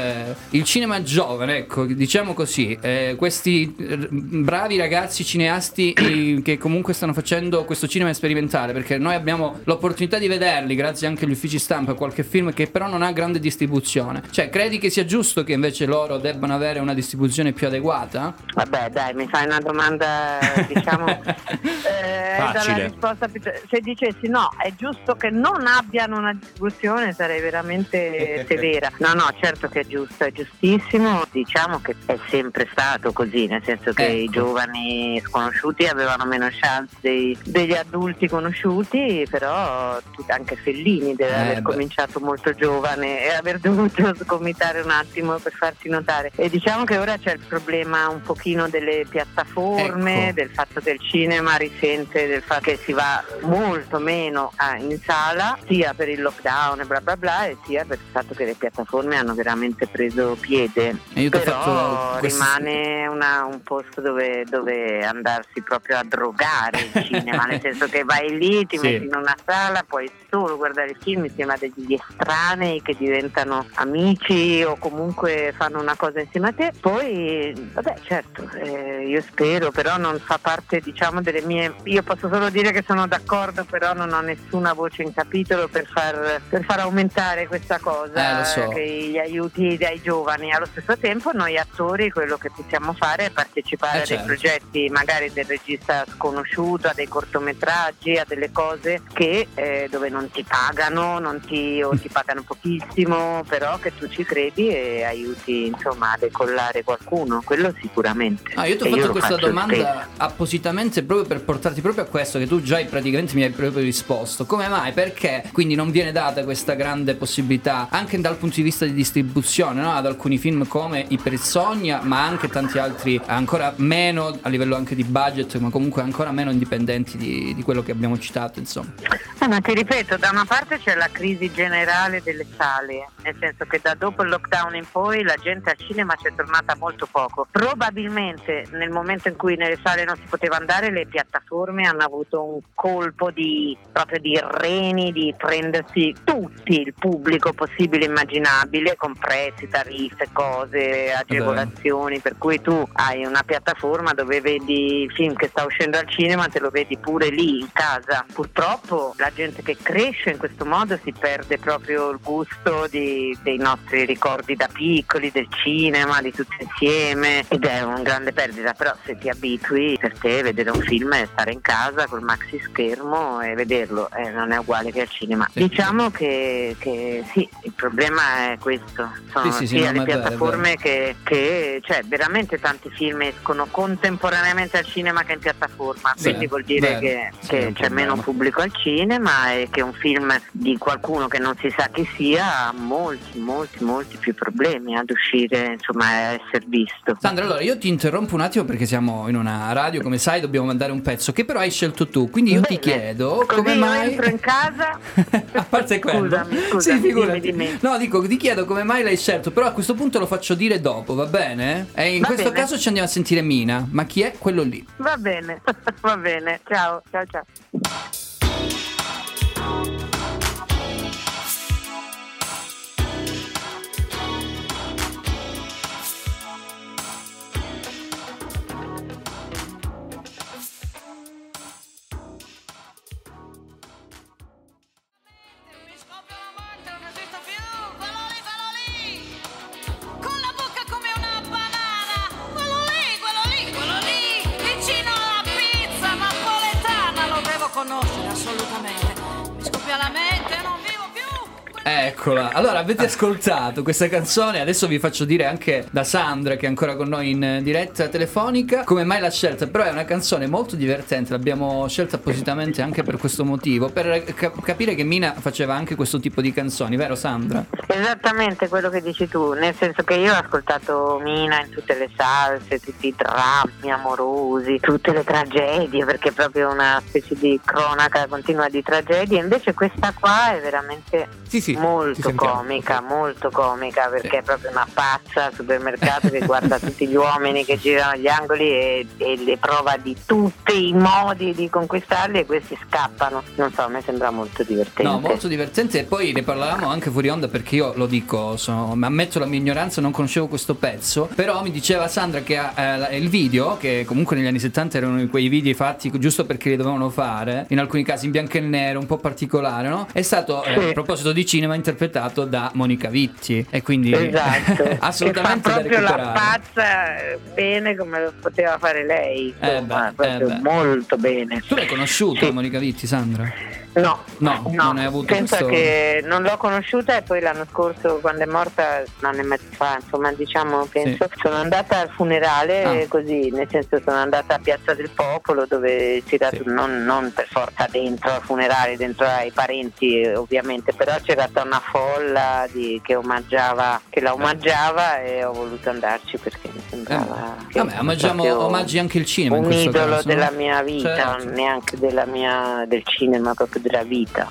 il cinema giovane, ecco, diciamo così, eh, questi eh, bravi ragazzi cineasti eh, che comunque stanno facendo questo cinema sperimentale, perché noi abbiamo l'opportunità di vederli grazie anche agli uffici stampa, qualche film che però non ha grande distribuzione. Cioè, credi che sia giusto che invece loro debbano avere una distribuzione più adeguata? Vabbè, dai, mi fai una domanda, [LAUGHS] diciamo, eh, più- se dicessi no, è giusto che non abbiano una distribuzione, sarei veramente [LAUGHS] severa. No, no, certo che giusto, è giustissimo. Diciamo che è sempre stato così, nel senso che Ecco. i giovani sconosciuti avevano meno chance dei- degli adulti conosciuti, però anche Fellini deve Eh, aver beh. cominciato molto giovane e aver dovuto [LAUGHS] sgomitare un attimo per farsi notare. E diciamo che ora c'è il problema un pochino delle piattaforme, Ecco. del fatto che il cinema risente del fatto che si va molto meno in sala, sia per il lockdown e bla bla bla, e sia per il fatto che le piattaforme hanno veramente preso piede. Però rimane una- un posto dove, dove andarsi proprio a drogare il cinema, nel senso che vai lì, ti Sì. metti in una sala, puoi solo guardare il film insieme a degli estranei che diventano amici o comunque fanno una cosa insieme a te. Poi, vabbè, certo, eh, io spero, però non fa parte, diciamo, delle mie. Io posso solo dire che sono d'accordo, però non ho nessuna voce in capitolo per far, per far aumentare questa cosa. Eh, so. Che gli, aiuti dai giovani. Allo stesso tempo noi attori quello che possiamo fare è partecipare Eh, a dei certo. progetti magari del regista sconosciuto, a dei cortometraggi, a delle cose che eh, dove non ti pagano, non ti, o ti pagano pochissimo, però che tu ci credi e aiuti insomma a decollare qualcuno, quello sicuramente. Ah, io ti ho fatto questa domanda spesso. appositamente proprio per portarti proprio a questo che tu già praticamente mi hai proprio risposto. Come mai? Perché quindi non viene data questa grande possibilità anche dal punto di vista di distribuzione no? ad alcuni film come Ipersogna, ma anche tanti altri ancora meno a livello anche di budget, ma comunque ancora meno indipendenti di, di quello che abbiamo citato, insomma. Eh, ma ti ripeto, da una parte c'è la crisi generale delle sale, nel senso che da dopo il lockdown in poi la gente al cinema ci è tornata molto poco. Probabilmente nel momento in cui nelle sale non si poteva andare, le piattaforme hanno avuto un colpo di proprio di reni, di prendersi tutti il pubblico possibile e immaginabile, con prezzi, tariffe, cose, agevolazioni, per cui tu hai una piattaforma dove vedi il film che sta uscendo al cinema, te lo vedi pure lì in casa. Purtroppo la gente che cresce in questo modo si perde proprio il gusto di- dei nostri ricordi da piccoli, del cinema, di tutti insieme ed è una grande perdita, però se ti abitui per te vedere un film è stare in casa col maxi schermo e vederlo, eh, non è uguale che al cinema. Diciamo che, che sì, il problema è questo, sono Sì, sì, sia no, le è vero, piattaforme che, che cioè veramente tanti film escono contemporaneamente al cinema che in piattaforma, Sì, quindi vuol dire vero. che, che c'è meno pubblico al cinema e che un film di qualcuno che non si sa chi sia ha molti, molti, molti più problemi ad uscire, insomma, a essere visto. Sandra, allora io ti interrompo un attimo perché siamo in una radio, come sai, dobbiamo mandare un pezzo che però hai scelto tu. Quindi io ti Bene. chiedo Così come mai. entro in casa [LAUGHS] a parte quello. Scusami, scusami, sì, figurati. dimmi, dimmi. No, dico, ti chiedo come mai l'hai scelto, però a questo punto lo faccio dire dopo, va bene? E in Va questo bene. caso ci andiamo a sentire Mina. Ma chi è quello lì? Va bene, [LAUGHS] va bene, ciao, ciao, ciao. Eccola. Allora, avete ascoltato questa canzone? Adesso vi faccio dire anche da Sandra, che è ancora con noi in diretta telefonica, come mai l'ha scelta. Però è una canzone molto divertente, l'abbiamo scelta appositamente anche per questo motivo, per ca- capire che Mina faceva anche questo tipo di canzoni, vero Sandra? Esattamente quello che dici tu, nel senso che io ho ascoltato Mina in tutte le salse, tutti i drammi amorosi, tutte le tragedie, perché è proprio una specie di cronaca continua di tragedie, invece questa qua è veramente Sì, sì, molto comica, molto comica, perché è proprio una pazza al supermercato che guarda [LAUGHS] tutti gli uomini che girano gli angoli e, e le prova di tutti i modi di conquistarli e questi scappano. Non so, a me sembra molto divertente. No, molto divertente e poi ne parlavamo anche fuori onda perché io lo dico, sono- ammetto la mia ignoranza, non conoscevo questo pezzo, però mi diceva Sandra che eh, il video, che comunque negli anni 70 erano quei video fatti giusto perché li dovevano fare, in alcuni casi in bianco e nero, un po' particolare, no? È stato, eh, a proposito di cinema, interpretato da Monica Vitti e quindi Esatto, [LAUGHS] assolutamente fa proprio la pazza eh, bene come lo poteva fare lei, Eh insomma, beh, eh beh. molto bene. Tu l'hai conosciuta Sì. Monica Vitti, Sandra? No, No, non hai avuto pensa questo... che non l'ho conosciuta e poi l'anno scorso quando è morta, un anno e mezzo fa, insomma diciamo, penso, sono andata al funerale Ah. così, nel senso sono andata a Piazza del Popolo dove si era, non, non per forza dentro al funerale, dentro ai parenti ovviamente, però c'era stata una folla di- che omaggiava, che la omaggiava e ho voluto andarci perché mi sembrava Eh. Vabbè, omaggiamo, omaggi anche il cinema in un idolo caso, no? della mia vita, Certo. neanche della mia, del cinema, proprio della vita.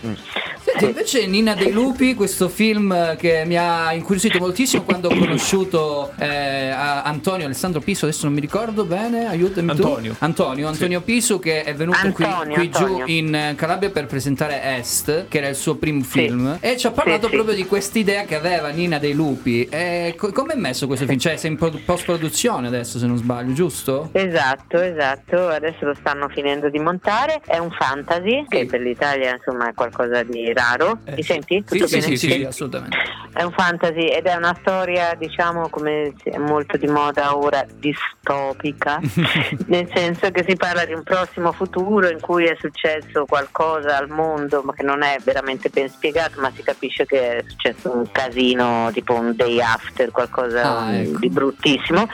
Senti, invece Nina dei Lupi, questo film che mi ha incuriosito moltissimo quando ho conosciuto eh, Antonio Alessandro Piso, adesso non mi ricordo bene, aiutami Antonio. tu. Antonio, Antonio Piso che è venuto qui, Antonio, qui giù Antonio. in eh, Calabria per presentare Est, che era il suo primo film, e ci ha parlato sì. proprio di quest'idea che aveva Nina dei Lupi. E co- come è messo questo film? Cioè, sei in pro- post-produzione adesso, se non sbaglio, giusto? Esatto, esatto, adesso lo stanno finendo di montare, è un fantasy che per l'Italia insomma è qualcosa di raro raro. Mi senti? Sì, sì, sì, sì, assolutamente. È un fantasy ed è una storia, diciamo, come è molto di moda ora, distopica, [LAUGHS] nel senso che si parla di un prossimo futuro in cui è successo qualcosa al mondo, ma che non è veramente ben spiegato, ma si capisce che è successo un casino, tipo un day after, qualcosa Ah, ecco. di bruttissimo.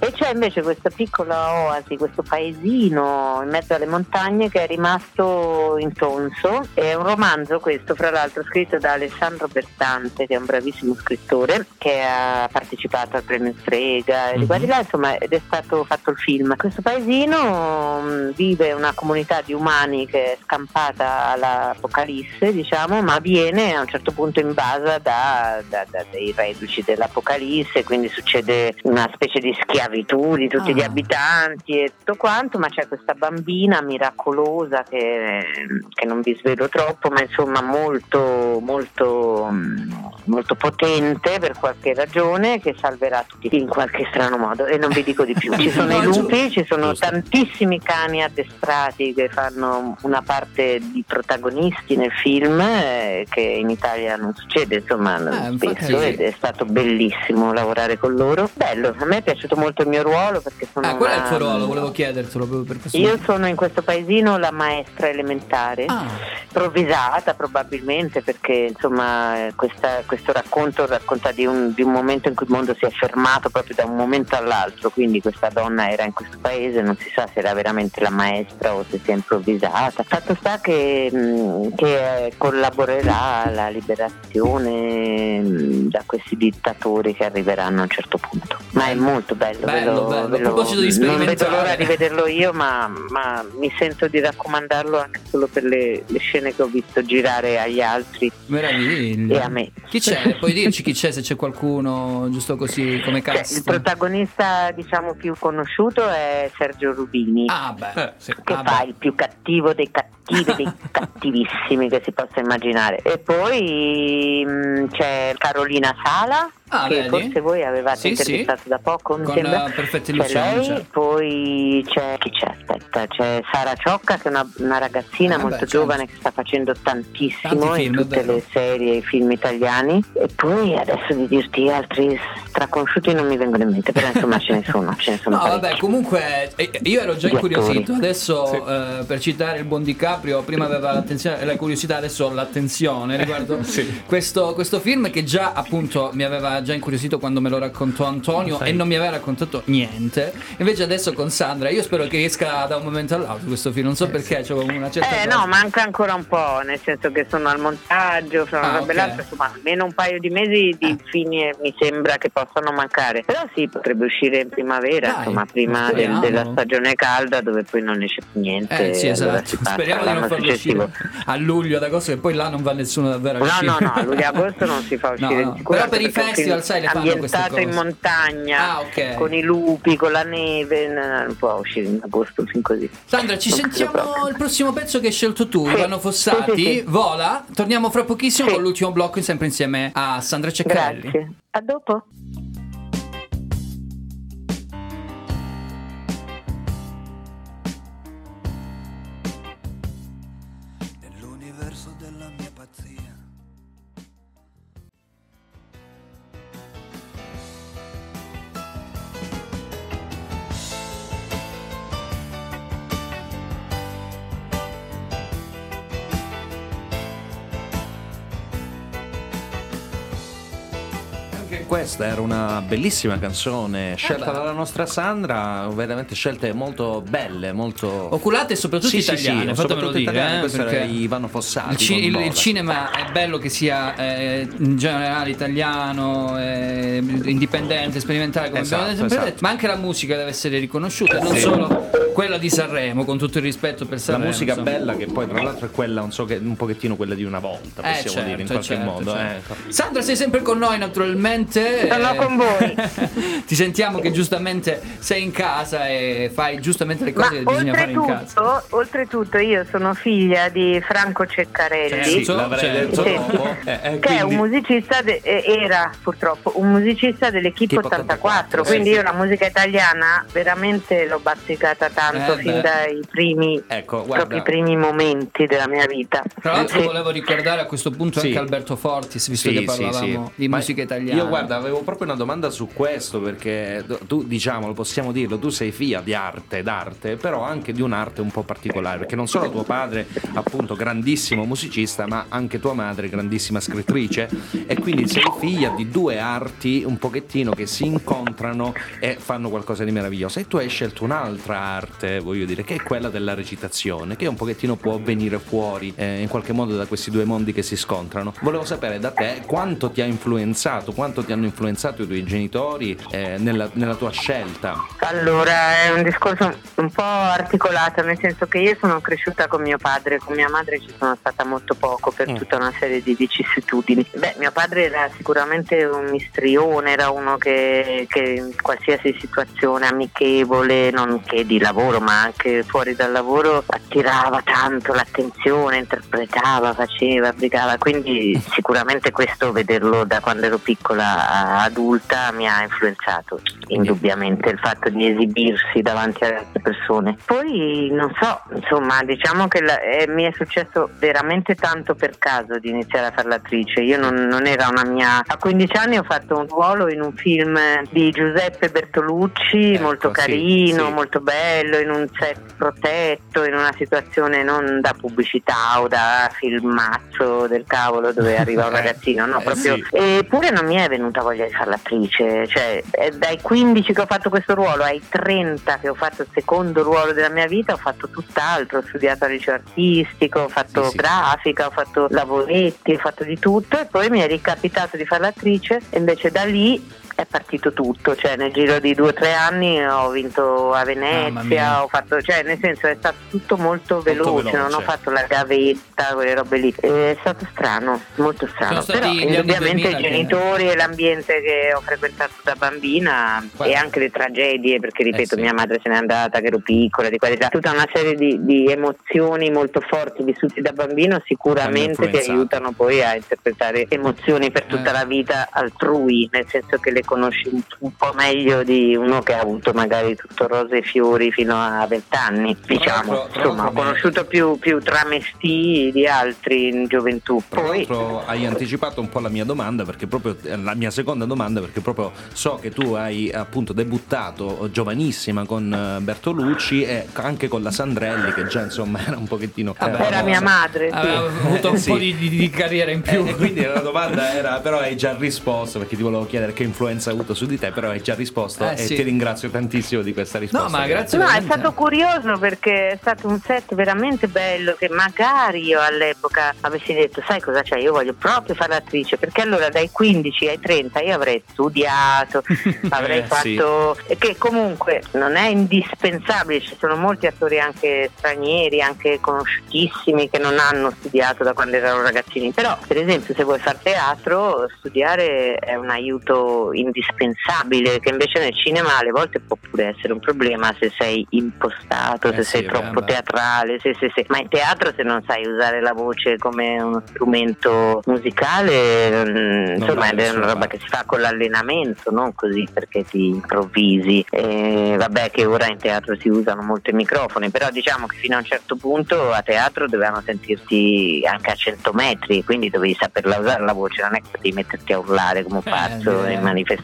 E c'è invece questa piccola oasi, questo paesino in mezzo alle montagne che è rimasto intonso. È un romanzo questo, fra l'altro, scritto da Alessandro Bertante, che è un bravissimo scrittore, che ha partecipato al premio Strega e di là, insomma, ed è stato fatto il film. Questo paesino mh, vive una comunità di umani che è scampata all'Apocalisse, diciamo, ma viene a un certo punto invasa da, da- da- dai reduci dell'Apocalisse, quindi succede una specie di schiavitù di tutti gli Ah. abitanti e tutto quanto, ma c'è questa bambina miracolosa che, che non vi svelo troppo, ma insomma molto, molto, mm, molto potente per qualche ragione che salverà tutti in qualche strano modo e non vi dico di più. [LAUGHS] Ci sono No, i lupi, ci sono tantissimi cani addestrati che fanno una parte di protagonisti nel film eh, che in Italia non succede insomma Eh, infatti spesso sì. ed è stato bellissimo lavorare con loro. Bello, a me è piaciuto molto il mio ruolo perché sono Ah, qual è il tuo ruolo? Volevo chiedertelo proprio per questo. io sono in questo paesino la maestra elementare, Ah. Improvvisata probabilmente perché insomma questa- questo racconto racconta di un, di un momento in cui il mondo si è fermato proprio da un momento all'altro, quindi questa donna era in questo paese, non si sa se era veramente la maestra o se si è improvvisata. Fatto sta che, che, eh, collaborerà alla liberazione da questi dittatori che arriveranno a un certo punto. Ma è molto bello, ve Bello, lo- bello. ve lo- proposito di non vedo l'ora di vederlo io, ma, ma mi sento di raccomandarlo anche solo per le, le scene che ho visto girare agli altri Meraviglia. e a me. Chi c'è? [LAUGHS] Puoi dirci chi c'è se c'è qualcuno giusto così come Cioè, il cast? protagonista diciamo più conosciuto è Sergio Rubini. Ah, beh. Eh, che ah, fa beh. il più cattivo dei cattivi, dei [LAUGHS] cattivissimi che si possa immaginare. E poi mh, c'è Carolina Sala, Ah, che vedi? forse voi avevate Sì, intervistato da poco, mi Con, sembra. eh, Perfette C'è Illusioni, lei, certo. poi c'è chi c'è? Aspetta, c'è Sara Ciocca che è una, una ragazzina Ah, beh, molto certo. giovane che sta facendo tantissimo Tanti film, in tutte le serie e i film italiani. E poi adesso di dirti altri straconosciuti non mi vengono in mente, però insomma ce ne sono, ce ne sono No, parecchi. vabbè, comunque eh, io ero già incuriosito. Adesso, eh, per citare il buon DiCaprio, prima aveva l'attenzione, la curiosità, adesso ho l'attenzione riguardo questo, questo film che già appunto mi aveva già incuriosito quando me lo raccontò Antonio e non mi aveva raccontato niente. Invece adesso con Sandra, io spero che esca da un momento all'altro questo film. Non so perché, c'è una certa. Eh cosa. no, manca ancora un po', nel senso che sono al montaggio, fra una Ah, roba ok. Ah. l'altra, insomma, almeno un paio di mesi di fine mi sembra che possano mancare. Però sì, potrebbe uscire in primavera, Dai, insomma, prima del- della stagione calda dove poi non esce più niente. Eh sì, allora esatto. si passa Speriamo di non farlo successivo. uscire a luglio ad agosto, che poi là non va nessuno davvero a No, uscire. no, no, a luglio e agosto non si fa [LAUGHS] No, uscire no. sicuro, Però per i festival, film sai, ambientato in montagna, Ah, ok. con i lupi, con la neve, non può uscire in agosto fin così. Sandra, ci Non sentiamo il prossimo pezzo che hai scelto tu, Sì, Ivano Fossati. sì, sì, sì. Vola. Torniamo fra pochissimo Sì. con l'ultimo blocco, sempre insieme a Sandra Ceccarelli. Grazie. A dopo. Questa era una bellissima canzone scelta Eh beh. dalla nostra Sandra, veramente scelte molto belle, molto Oculate e soprattutto Sì, sì, italiane, sì, fatemelo soprattutto dire. italiane, eh, questo era Ivano Fossati. Il, ci- il- il cinema è bello che sia eh, in generale italiano, eh, indipendente, sperimentale, come abbiamo Esatto, sempre esatto. detto, ma anche la musica deve essere riconosciuta, non Sì. solo quella di Sanremo, con tutto il rispetto per La Sanremo. musica insomma. bella che poi tra l'altro è quella un, so che, un pochettino quella di una volta, Eh, possiamo dire in certo, qualche certo, modo. certo. eh. Sandra, sei sempre con noi naturalmente. Sono Eh, con voi. [LAUGHS] Ti sentiamo che giustamente sei in casa e fai giustamente le cose Ma che bisogna fare in casa. oltretutto, oltretutto io sono figlia di Franco Ceccarelli. Sì, Sì, l'avrei certo. detto Sì. dopo. eh, eh, Che è un quindi- musicista, de- era purtroppo un musicista dell'Equipe Tipo 84, 84, quindi sì, io la musica italiana veramente l'ho bazzicata tanto tanto Eh, fin beh. dai primi, Ecco, proprio primi momenti della mia vita. Tra l'altro Sì. volevo ricordare a questo punto Sì. anche Alberto Fortis, visto che parlavamo di Ma musica italiana. Io guarda, avevo proprio una domanda su questo perché tu diciamolo, possiamo dirlo, tu sei figlia di arte, d'arte, però anche di un'arte un po' particolare, perché non solo tuo padre, appunto, grandissimo musicista, ma anche tua madre, grandissima scrittrice, e quindi sei figlia di due arti un pochettino che si incontrano e fanno qualcosa di meraviglioso. E tu hai scelto un'altra arte, voglio dire, che è quella della recitazione, che un pochettino può venire fuori eh, in qualche modo da questi due mondi che si scontrano. Volevo sapere da te quanto ti ha influenzato, quanto ti hanno influenzato i tuoi genitori eh, nella, nella tua scelta. Allora, è un discorso un po' articolato, nel senso che io sono cresciuta con mio padre, con mia madre ci sono stata molto poco per Mm. tutta una serie di vicissitudini. Beh, mio padre era sicuramente un mistrione, era uno che, che in qualsiasi situazione amichevole, non che di lavoro, ma anche fuori dal lavoro, attirava tanto l'attenzione, interpretava, faceva, brigava, quindi sicuramente questo, vederlo da quando ero piccola a adulta, mi ha influenzato indubbiamente il fatto di esibirsi davanti ad altre persone. Poi non so, insomma, diciamo che la- eh, mi è successo veramente tanto per caso di iniziare a fare l'attrice. Io non, non era una mia. A 15 anni ho fatto un ruolo in un film di Giuseppe Bertolucci, Ecco, molto sì, carino, sì. molto bello, in un set protetto, in una situazione non da pubblicità o da filmazzo del cavolo dove arriva un [LAUGHS] Eh, ragazzino, no, eh, proprio. sì. Eppure non mi è venuta voglia di fare l'attrice, cioè dai 15 che ho fatto questo ruolo ai 30 che ho fatto il secondo ruolo della mia vita ho fatto tutt'altro, ho studiato al liceo artistico, ho fatto Sì, sì. grafica, ho fatto lavoretti, ho fatto di tutto e poi mi è ricapitato di fare l'attrice e invece da lì è partito tutto, cioè nel giro di due o tre anni ho vinto a. Venezia, ho fatto, cioè nel senso è stato tutto molto veloce, non ho veloce. fatto la gavetta, quelle robe lì. È stato strano, molto strano. Però indubbiamente 2000 i che- genitori e l'ambiente che ho frequentato da bambina Guarda. e anche le tragedie, perché ripeto, Eh sì. mia madre se n'è andata, che ero piccola, di qua di là, tutta una serie di, di emozioni molto forti vissuti da bambino sicuramente ti aiutano poi a interpretare emozioni per tutta Eh. la vita altrui, nel senso che le conosci un, un po' meglio di uno che ha avuto magari tutto rose e fiori fino a vent'anni, diciamo. tra Insomma, ho conosciuto più, più tramestì di altri in gioventù. Tra Poi hai anticipato un po' la mia domanda perché proprio eh, la mia seconda domanda perché proprio so che tu hai appunto debuttato giovanissima con eh, Bertolucci e anche con la Sandrelli che già insomma [LAUGHS] era un pochettino Vabbè, era mia madre, sì. Aveva avuto un Eh, [LAUGHS] sì. po' di, di- di carriera in più. E quindi la domanda era, però hai già risposto, perché ti volevo chiedere che influenza ha avuto su di te, però hai già risposto Eh, e sì. ti ringrazio tantissimo di questa risposta. No, ma grazie No, è stato curioso perché è stato un set veramente bello che magari io all'epoca avessi detto sai cosa c'è, io voglio proprio fare l'attrice perché allora dai 15 ai 30 io avrei studiato, [LAUGHS] avrei Eh, sì. fatto e che comunque non è indispensabile, ci sono molti attori anche stranieri, anche conosciutissimi che non hanno studiato da quando erano ragazzini, però per esempio se vuoi fare teatro studiare è un aiuto indispensabile che invece nel cinema alle volte può pure essere un problema se sei impostato, Eh se sì, sei troppo teatrale, se- se- se- ma in teatro se non sai usare la voce come uno strumento musicale, mm, insomma è una roba che si fa con l'allenamento, non così perché ti improvvisi. E vabbè che ora in teatro si usano molti microfoni, però diciamo che fino a un certo punto a teatro dovevano sentirti anche a 100 metri, quindi dovevi saperla usare la voce, non è che potevi metterti a urlare come un Eh, pazzo direi. in manifestazione.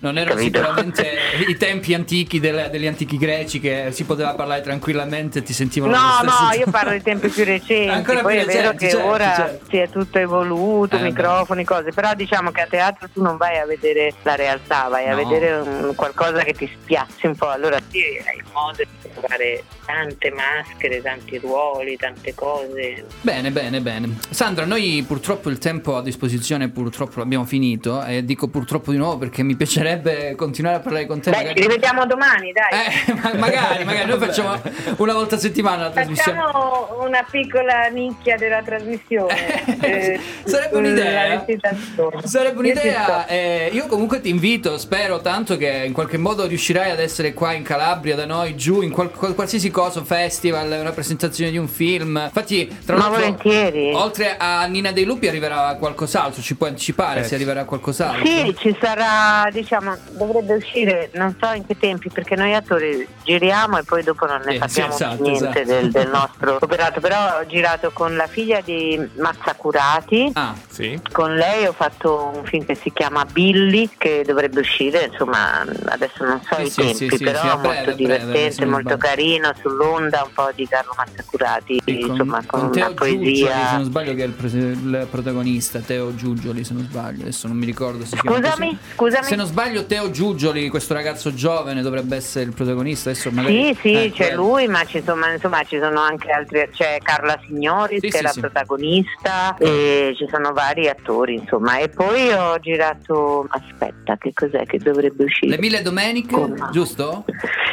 Non erano sicuramente [LAUGHS] i tempi antichi del- degli antichi greci che si poteva parlare tranquillamente e ti sentivano No, no, io parlo di tempi più recenti, Ancora poi più è vero recenti, che certo, ora certo. si è tutto evoluto, Eh, beh. microfoni, cose, però diciamo che a teatro tu non vai a vedere la realtà, vai a No. vedere un- qualcosa che ti spiazzi un po', allora sì, hai modo di trovare tante maschere, tanti ruoli, tante cose. Bene, bene, bene. Sandra, noi purtroppo il tempo a disposizione purtroppo l'abbiamo finito e dico purtroppo di nuovo perché mi piacerebbe continuare a parlare con te. Beh, magari- ci rivediamo domani, dai. Eh, ma- magari, magari noi [LAUGHS] facciamo una volta a settimana la trasmissione. Facciamo una piccola nicchia della trasmissione. [LAUGHS] eh, Sarebbe sulla un'idea. recitazione. Sarebbe Io un'idea. sto. eh, io comunque ti invito, spero tanto che in qualche modo riuscirai ad essere qua in Calabria da noi, giù in qualche qual- qual- qualsiasi cosa, un festival, una presentazione di un film. Infatti, tra Ma l'altro, volentieri. oltre a Nina dei Lupi arriverà qualcos'altro, ci puoi anticipare Eh, se arriverà qualcos'altro? Sì, ci sarà, diciamo, dovrebbe uscire, non so in che tempi, perché noi attori giriamo e poi dopo non ne Sì, sappiamo sì, esatto, niente esatto. Del, del [LAUGHS] nostro operato. Però ho girato con la figlia di Mazzacurati. Ah, Sì. Con lei ho fatto un film che si chiama Billy, che dovrebbe uscire, insomma, adesso non so Sì, i sì, tempi, sì, sì, però breve, molto divertente, non molto carino, sull'onda, un po' di Carlo Mazzacurati, Sì, insomma, con, Teo una poesia. Giugioli, se non sbaglio, che è il, pres- il protagonista, Teo Giugioli, se non sbaglio, adesso non mi ricordo se si Scusami, così. scusami. Se non sbaglio, Teo Giugioli, questo ragazzo giovane, dovrebbe essere il protagonista. Adesso magari. Sì, sì, Eh, c'è quello. lui, ma ci sono, insomma, ci sono anche altri, c'è Carla Signoris Sì, che sì, è la sì. protagonista e ci sono vari attori, insomma. E poi ho girato, aspetta, che cos'è che dovrebbe uscire? Le mille domeniche, Come? giusto?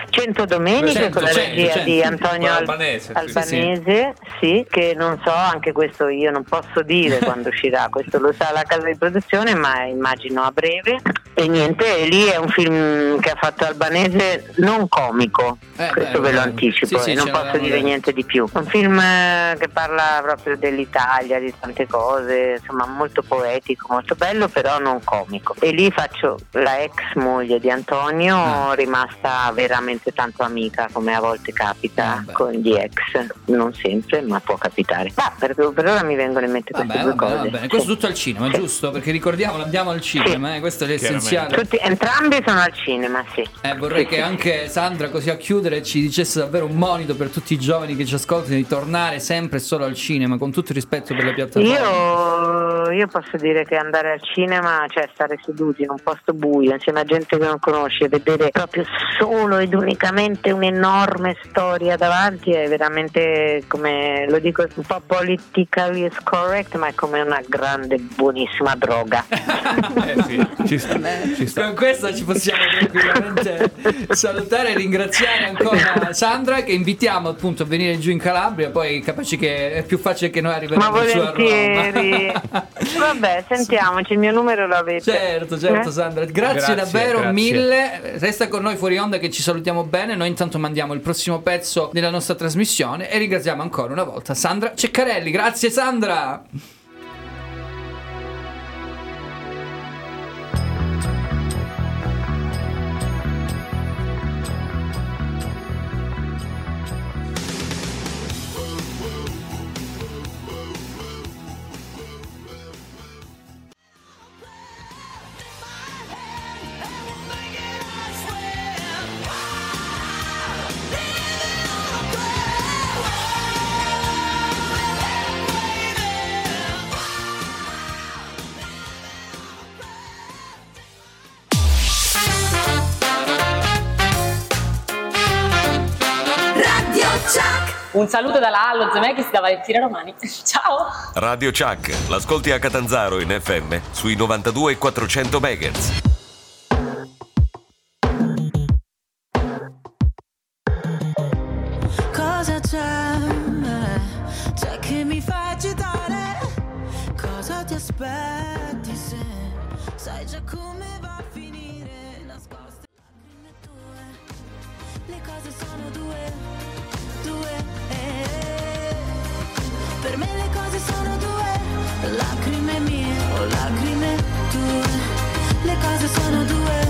Cento domeniche Cento, con la regia di Antonio Al- Albanese, sì. Albanese, sì, che non so, anche questo io non posso dire [LAUGHS] quando uscirà, questo lo sa la casa di produzione, ma immagino a breve. E niente, lì è un film che ha fatto Albanese non comico, Eh, questo beh, ve lo beh. anticipo Sì, sì, e non posso dire detto. niente di più. Un film eh, che parla proprio dell'Italia, di tante cose, insomma molto poetico, molto bello, però non comico. E lì faccio la ex moglie di Antonio, Ah. rimasta veramente tanto amica, come a volte capita Vabbè. con gli ex, non sempre, ma può capitare. Ma per, per ora mi vengono in mente queste Vabbè, due va bene, cose. va bene. Sì. Questo tutto al cinema, giusto? Perché ricordiamolo, andiamo al cinema, eh, questo è l'essenziale. Tutti, entrambi sono al cinema, sì. Eh, vorrei che anche Sandra, così a chiudere, ci dicesse davvero un monito per tutti i giovani che ci ascoltano di tornare sempre e solo al cinema, con tutto il rispetto per le piattaforme. Io, io posso dire che andare al cinema, cioè stare seduti in un posto buio insieme a gente che non conosce, vedere proprio solo ed unicamente un'enorme storia davanti è veramente come lo dico un po' politically correct, ma è come una grande buonissima droga. [LAUGHS] Eh sì, ci sta. Ci sta. Con questo ci possiamo tranquillamente salutare e ringraziare ancora Sandra che invitiamo appunto a venire giù in Calabria, poi capaci che è più facile che noi Ma arriveremo giù a volentieri. Roma. [LAUGHS] Vabbè, sentiamoci, il mio numero lo avete. Certo, certo Eh? Sandra, grazie, Grazie, davvero grazie. mille. Resta con noi fuori onda che ci salutiamo bene. Noi intanto mandiamo il prossimo pezzo della nostra trasmissione e ringraziamo ancora una volta Sandra Ceccarelli. Grazie Sandra. Un saluto dalla Allo Zemeckis da Valentina Romani. [LAUGHS] Ciao! Radio Chuck, l'ascolti a Catanzaro in FM sui 92 e 400 MHz. Cosa c'è? C'è che mi fa agitare? Cosa ti aspetti se sai già come va a finire? Nascoste le cose sono due. Lacrime tue. Le cose sono due, due.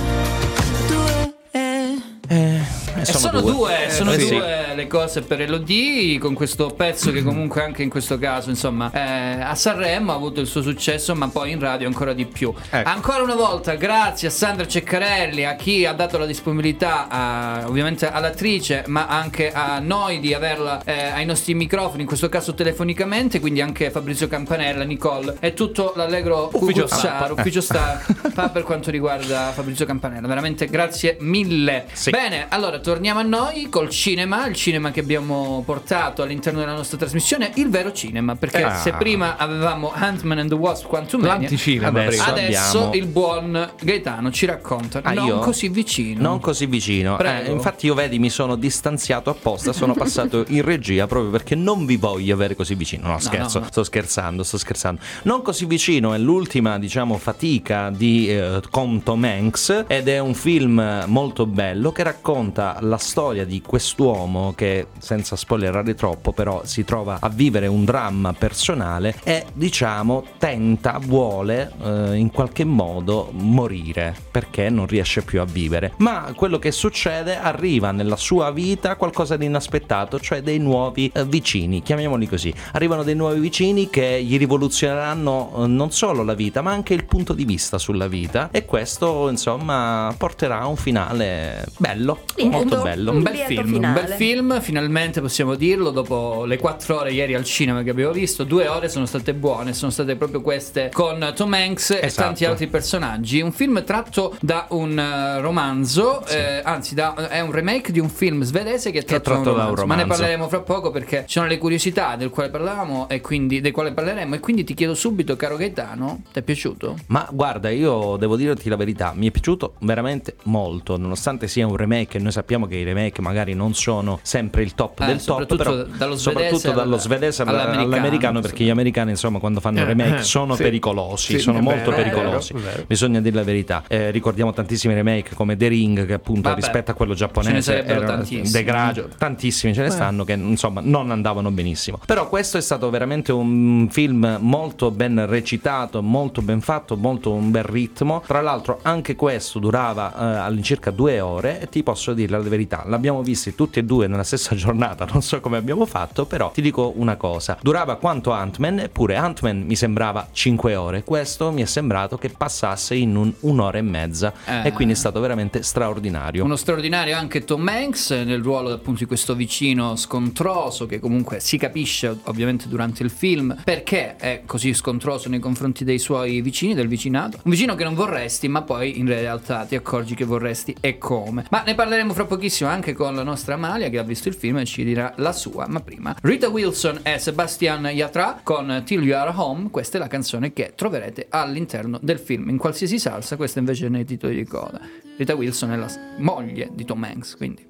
Eh, E sono, due, sono Eh, sì. due le cose per Elodie con questo pezzo che comunque anche in questo caso insomma eh, a Sanremo ha avuto il suo successo ma poi in radio ancora di più. Ecco. Ancora una volta grazie a Sandra Ceccarelli, a chi ha dato la disponibilità a- ovviamente all'attrice ma anche a noi di averla eh, ai nostri microfoni, in questo caso telefonicamente, quindi anche Fabrizio Campanella, Nicole e tutto l'allegro Ufficio Star, ufficio [LAUGHS] star per quanto riguarda Fabrizio Campanella. Veramente grazie mille. Sì. Bene, allora torniamo a noi col cinema, il cinema che abbiamo portato all'interno della nostra trasmissione, il vero cinema, perché Ah. se prima avevamo Ant-Man and the Wasp Quantumania, L'anticinema Adesso adesso abbiamo- il buon Gaetano ci racconta Ah, non io? così vicino. Non così vicino. Eh, infatti, io vedi, mi sono distanziato apposta. Sono [LAUGHS] passato in regia proprio perché non vi voglio avere così vicino. No, scherzo, no, no. sto scherzando, sto scherzando. Non così vicino è l'ultima, diciamo, fatica di eh, con Tom Hanks ed è un film molto bello che racconta la storia di quest'uomo che, senza spoilerare troppo, però si trova a vivere un dramma personale e diciamo tenta, vuole eh, in qualche modo morire perché non riesce più a vivere. Ma quello che succede arriva nella sua vita qualcosa di inaspettato, cioè dei nuovi eh, vicini, chiamiamoli così. Arrivano dei nuovi vicini che gli rivoluzioneranno eh, non solo la vita, ma anche il punto di vista sulla vita e questo, insomma, porterà a un finale bello, molto bello. Un bel film, un finale. bel film, finalmente possiamo dirlo, dopo le quattro ore ieri al cinema che abbiamo visto, due ore sono state buone, sono state proprio queste con Tom Hanks e Esatto. tanti altri personaggi. Un film tratto da un eh, romanzo, eh, anzi da- è un remake di un film svedese che è tratto, tratto da un ma ne romanzo. parleremo fra poco perché ci sono le curiosità del quale parlavamo e quindi del quale parleremo e quindi ti chiedo subito, caro Gaetano, ti è piaciuto? Ma guarda, io devo dirti la verità, mi è piaciuto veramente molto, nonostante sia un remake e noi sappiamo che i remake magari non sono sempre il top Eh, del top, però dallo soprattutto dallo svedese alla- all'americano, all'americano, perché gli americani insomma quando fanno Eh, remake eh, sono sì. pericolosi, Sì, sono molto vero, pericolosi, vero, vero. bisogna dire la verità. Eh, ricordiamo tantissimi remake come The Ring che appunto Vabbè, rispetto a quello giapponese erano tantissimi. degrado, tantissimi ce ne stanno che insomma non andavano benissimo. Però questo è stato veramente un film molto ben recitato, molto ben fatto, molto un bel ritmo. Tra l'altro anche questo durava eh, all'incirca due ore e ti posso dire la verità, l'abbiamo visti tutti e due nella stessa [LAUGHS] giornata, non so come abbiamo fatto, però ti dico una cosa, durava quanto Ant-Man, eppure Ant-Man mi sembrava 5 ore, questo mi è sembrato che passasse in un- un'ora e mezza Eh. e quindi è stato veramente straordinario. Uno straordinario anche Tom Hanks nel ruolo appunto di questo vicino scontroso che comunque si capisce ovviamente durante il film perché è così scontroso nei confronti dei suoi vicini, del vicinato. Un vicino che non vorresti ma poi in realtà ti accorgi che vorresti e come. Ma ne parleremo fra pochissimo anche con la nostra Amalia che ha visto il film e ci dirà la sua. Ma prima Rita Wilson e Sebastian Yatra con Till You Are Home. Questa è la canzone che troverete all'interno del film in qualsiasi salsa. Questa invece è nei titoli di coda. Rita Wilson è la moglie di Tom Hanks, quindi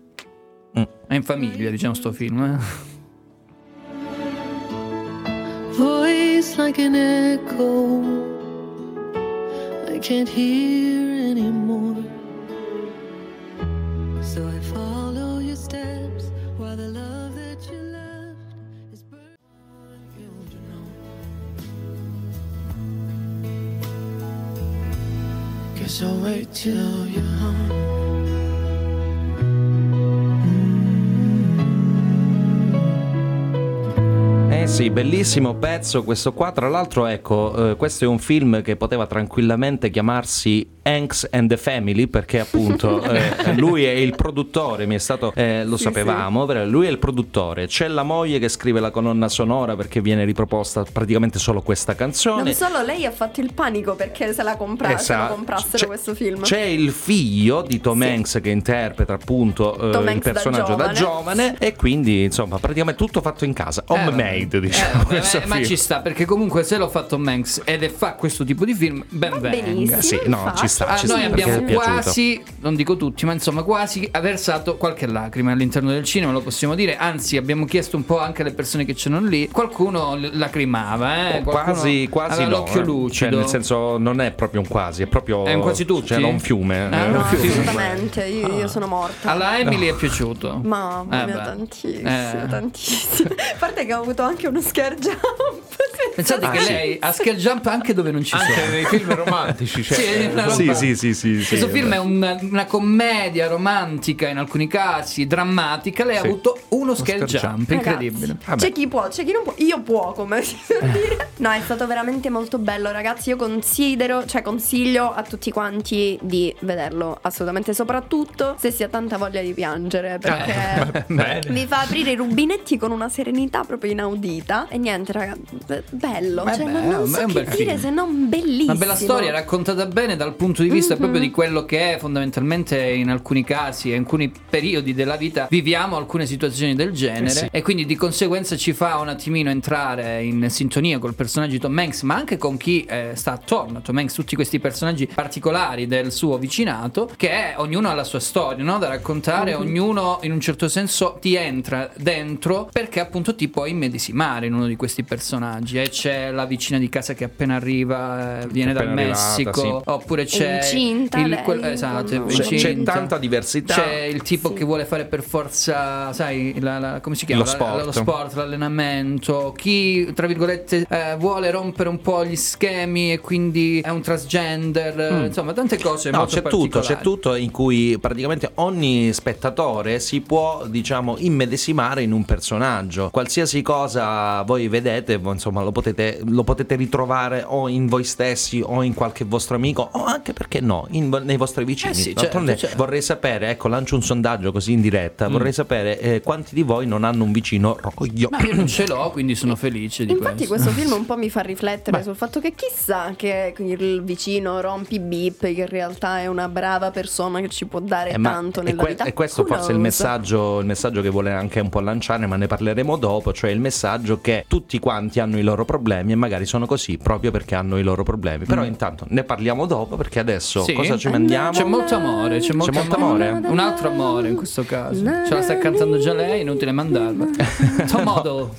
è in famiglia, diciamo, sto film. eh. voice like an echo. I can't hear anymore. So I follow your steps while the love that you left is burning you know. Guess I'll wait till you're home. Eh sì, bellissimo pezzo questo qua. Tra l'altro, ecco, eh, questo è un film che poteva tranquillamente chiamarsi Hanks and the Family, perché appunto [LAUGHS] eh, lui è il produttore, mi è stato, eh, lo Sì, sapevamo, però lui è il produttore. C'è la moglie che scrive la colonna sonora perché viene riproposta praticamente solo questa canzone. Non solo lei ha fatto il panico perché se la, compra- se la Esatto. comprassero C'è- questo film. C'è il figlio di Tom Hanks che interpreta appunto eh, il Hanks da personaggio da giovane. giovane. e quindi insomma praticamente tutto fatto in casa, homemade diciamo. Eh, questo ma, ma ci sta perché comunque se l'ho fatto Hanks ed è fa questo tipo di film ben venga Sì, no, ci sta, Ah, ci noi sta, abbiamo quasi non dico tutti ma insomma quasi versato qualche lacrima all'interno del cinema lo possiamo dire anzi abbiamo chiesto un po' anche alle persone che c'erano lì qualcuno lacrimava eh? Qualcuno Quasi, quasi no. l'occhio eh. lucido Cioè, nel senso, non è proprio un quasi, è proprio. È un quasi tutti? C'era un fiume. Ah, eh, no, un fiume. Assolutamente, io, io sono morta. alla Emily è piaciuto Mamma Eh, mia, beh. tantissimo, Eh. tantissimo. [LAUGHS] A parte che ho avuto anche uno scare jump. [LAUGHS] pensate Ah, che sì. lei ha scale jump anche dove non ci sono Anche nei film romantici, cioè, Sì, una roba- Sì, sì, sì, sì, sì. Questo film è una, una commedia romantica in alcuni casi, drammatica. Lei ha Sì. avuto uno scale scale jump, jump. incredibile. C'è chi può, c'è chi non può. Io può, come si suol dire. No, è stato veramente molto bello, ragazzi. Io considero, cioè consiglio a tutti quanti di vederlo. Assolutamente, soprattutto se si ha tanta voglia di piangere. Perché [LAUGHS] Bene. vi fa aprire i rubinetti con una serenità proprio inaudita. E niente, ragazzi, be- bello. Beh, cioè, beh, non, non è un- so è un che bel dire film. se non bellissimo. Una bella storia raccontata bene dal punto di vista Mhm. proprio di quello che è fondamentalmente in alcuni casi e in alcuni periodi della vita viviamo alcune situazioni del genere Eh sì. e quindi di conseguenza ci fa un attimino entrare in sintonia col personaggio di Tom Hanks ma anche con chi eh, sta attorno a Tom Hanks, tutti questi personaggi particolari del suo vicinato che è, ognuno ha la sua storia no? da raccontare, Mhm. ognuno in un certo senso ti entra dentro perché appunto ti puoi immedesimare in uno di questi personaggi e c'è la vicina di casa che appena arriva eh, viene dal Appena arrivata, Messico, sì. oppure c'è incinta il, lei, quel- esatto, è C'è- c'è tanta diversità. C'è il tipo che vuole fare per forza, sai, la- la- come si chiama? Lo La- sport. lo sport, l'allenamento. Chi, tra virgolette, eh, vuole rompere un po' gli schemi e quindi è un transgender, eh, Mm. insomma, tante cose No, molto c'è tutto, c'è tutto in cui praticamente ogni spettatore si può, diciamo, immedesimare in un personaggio. Qualsiasi cosa voi vedete, insomma, lo potete, lo potete ritrovare o in voi stessi o in qualche vostro amico o anche perché no, in nei vostri vicini. Eh sì, certo, D'altronde certo. vorrei sapere, ecco, lancio un sondaggio così in diretta, Mm. vorrei sapere eh, quanti di voi non hanno un vicino roglio. Ma io non ce l'ho, quindi sono felice di Infatti questo. questo film [LAUGHS] un po' mi fa riflettere sul fatto che chissà che il vicino rompi bip che in realtà è una brava persona che ci può dare Eh, tanto e nella que- vita. E questo Who forse è il messaggio, il messaggio che vuole anche un po' lanciare, ma ne parleremo dopo, cioè il messaggio che tutti quanti hanno i loro problemi e magari sono così proprio perché hanno i loro problemi. Però Mm. intanto ne parliamo dopo perché adesso Sì? cosa ci mandiamo? C'è molto amore, c'è molto, amore. Un altro amore in questo caso. Ce la sta cantando già lei, inutile mandarla. [LAUGHS] Tom Model.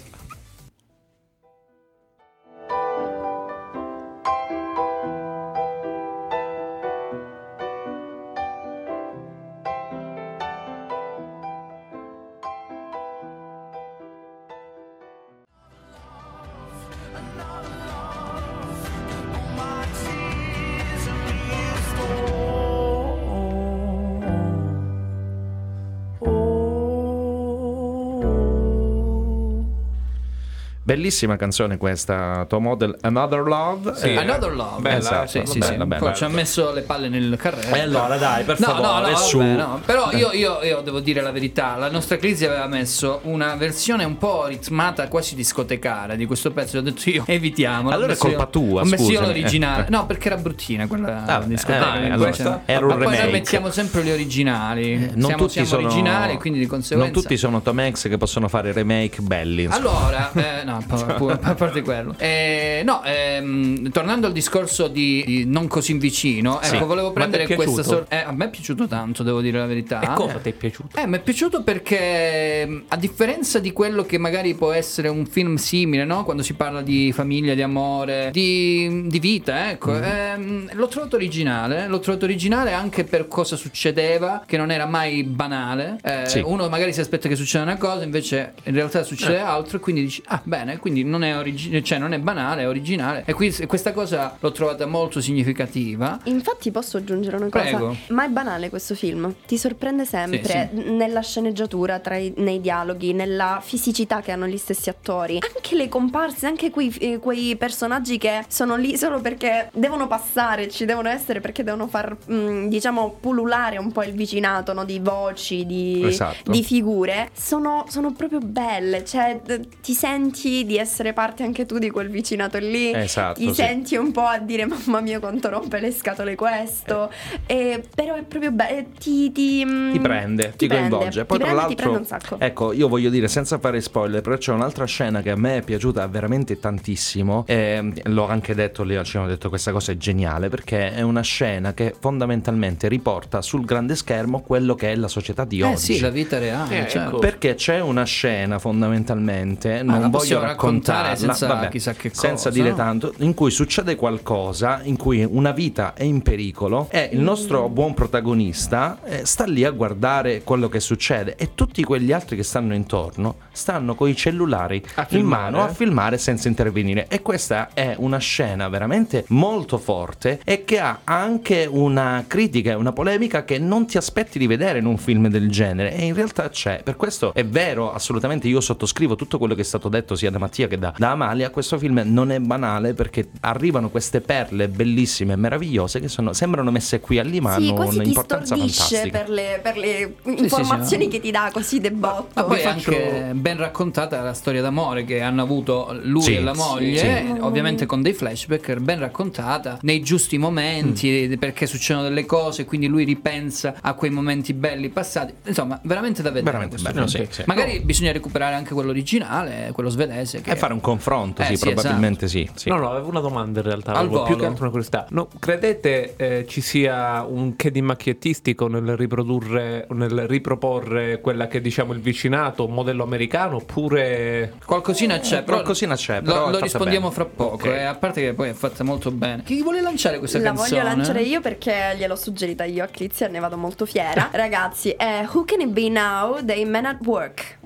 Bellissima canzone questa, Tom Model Another Love. Sì, Eh, Another Love. Bella, Esatto, sì, sì, bella, sì. bella. Ci ha messo le palle nel carrello. E allora, dai, per No, favore, no, no, su. vabbè, no. Però io, io- io devo dire la verità. La nostra crisi aveva messo una versione un po' ritmata, quasi discotecare di questo pezzo. Ho detto io, evitiamo. Allora è colpa tua, Ho messo io scusami. l'originale. Eh. No, perché era bruttina quella Ah, discoteca. eh, allora, questa- era un Ma poi noi remake. mettiamo sempre gli originali. Non siamo tutti siamo sono originali, quindi di conseguenza. Non tutti sono Tom Hanks che possono fare remake belli. insomma. Allora, eh, no, [LAUGHS] a pa- a parte quello. Eh, no, ehm, tornando al discorso di, di non così vicino, Sì. ecco, volevo Ma prendere questa sorta. a me è piaciuto tanto, devo dire la verità. E cosa ti è piaciuto? Eh, mi è piaciuto perché, a differenza di quello che magari può essere un film simile, no? Quando si parla di famiglia, di amore, di, di vita, ecco, Mm. ehm, l'ho trovato originale. L'ho trovato originale anche per cosa succedeva, che non era mai banale. Eh, Sì. Uno magari si aspetta che succeda una cosa, invece in realtà succede Eh. altro, e quindi dici, ah, bene, quindi non è, origi- cioè, non è banale, è originale. E qui, questa cosa l'ho trovata molto significativa. Infatti posso aggiungere una cosa? Prego. Ma è banale questo film. Ti sorprende sempre nella sceneggiatura, tra i- nei dialoghi, nella fisicità che hanno gli stessi attori. Anche le comparse, anche quei, eh, quei personaggi che sono lì solo perché devono passare, ci devono essere perché devono far, mm, diciamo, pullulare un po' il vicinato no? di voci, di, Esatto. di figure. Sono, sono proprio belle. Cioè, d- ti senti di essere parte anche tu di quel vicinato lì. Esatto, Ti sì. senti un po' a dire mamma mia quanto rompe le scatole questo. E- però è proprio bello. Ti, ti, mm, Ti prende, ti, prende, coinvolge. Poi ti tra prende, l'altro, prende un sacco. ecco, io voglio dire senza fare spoiler, però c'è un'altra scena che a me è piaciuta veramente tantissimo. E l'ho anche detto lì al cinema, ho detto questa cosa è geniale perché è una scena che fondamentalmente riporta sul grande schermo quello che è la società di oggi. Eh sì, la vita reale. Eh, certo. ecco. Perché c'è una scena fondamentalmente, Ah, non la voglio possiamo raccontare senza vabbè, chissà che senza cosa, dire no? tanto, in cui succede qualcosa, in cui una vita è in pericolo e il nostro buon protagonista eh, sta lì a guardare quello che succede e tutti quegli altri che stanno intorno stanno con i cellulari A in mano a filmare senza intervenire e questa è una scena veramente molto forte e che ha anche una critica e una polemica che non ti aspetti di vedere in un film del genere e in realtà c'è. Per questo è vero, assolutamente io sottoscrivo tutto quello che è stato detto sia da Mattia che da, da Amalia, questo film non è banale perché arrivano queste perle bellissime e meravigliose che sono, sembrano messe qui a lì ma Sì, hanno un'importanza stordisce fantastica. per le, per le sì, informazioni sì. che ti dà così de botto. Ma poi Faccio- anche ben raccontata la storia d'amore che hanno avuto lui Sì, e la sì, moglie, sì. eh, ovviamente con dei flashback, ben raccontata nei giusti momenti, Mm. perché succedono delle cose, quindi lui ripensa a quei momenti belli passati. Insomma, veramente da vedere. Veramente bello, sì, sì. Magari bisogna recuperare anche quello originale, quello svedese. Inglese. Che... E fare un confronto, Eh, sì, sì, probabilmente sì, sì. No, no, avevo una domanda in realtà, Al avevo più che altro una curiosità. No, credete eh, ci sia un che di macchiettistico nel riprodurre, nel riproporre quella che diciamo il vicinato, un modello americano, oppure... Qualcosina c'è, però Qualcosina c'è, lo, però è lo fatta rispondiamo bene. fra poco. Ok. eh, a parte che poi è fatta molto bene. Chi vuole lanciare questa La canzone? voglio lanciare io perché gliel'ho suggerita io a Clizia e ne vado molto fiera. [LAUGHS] Ragazzi, è Who Can It Be Now dei Men at Work.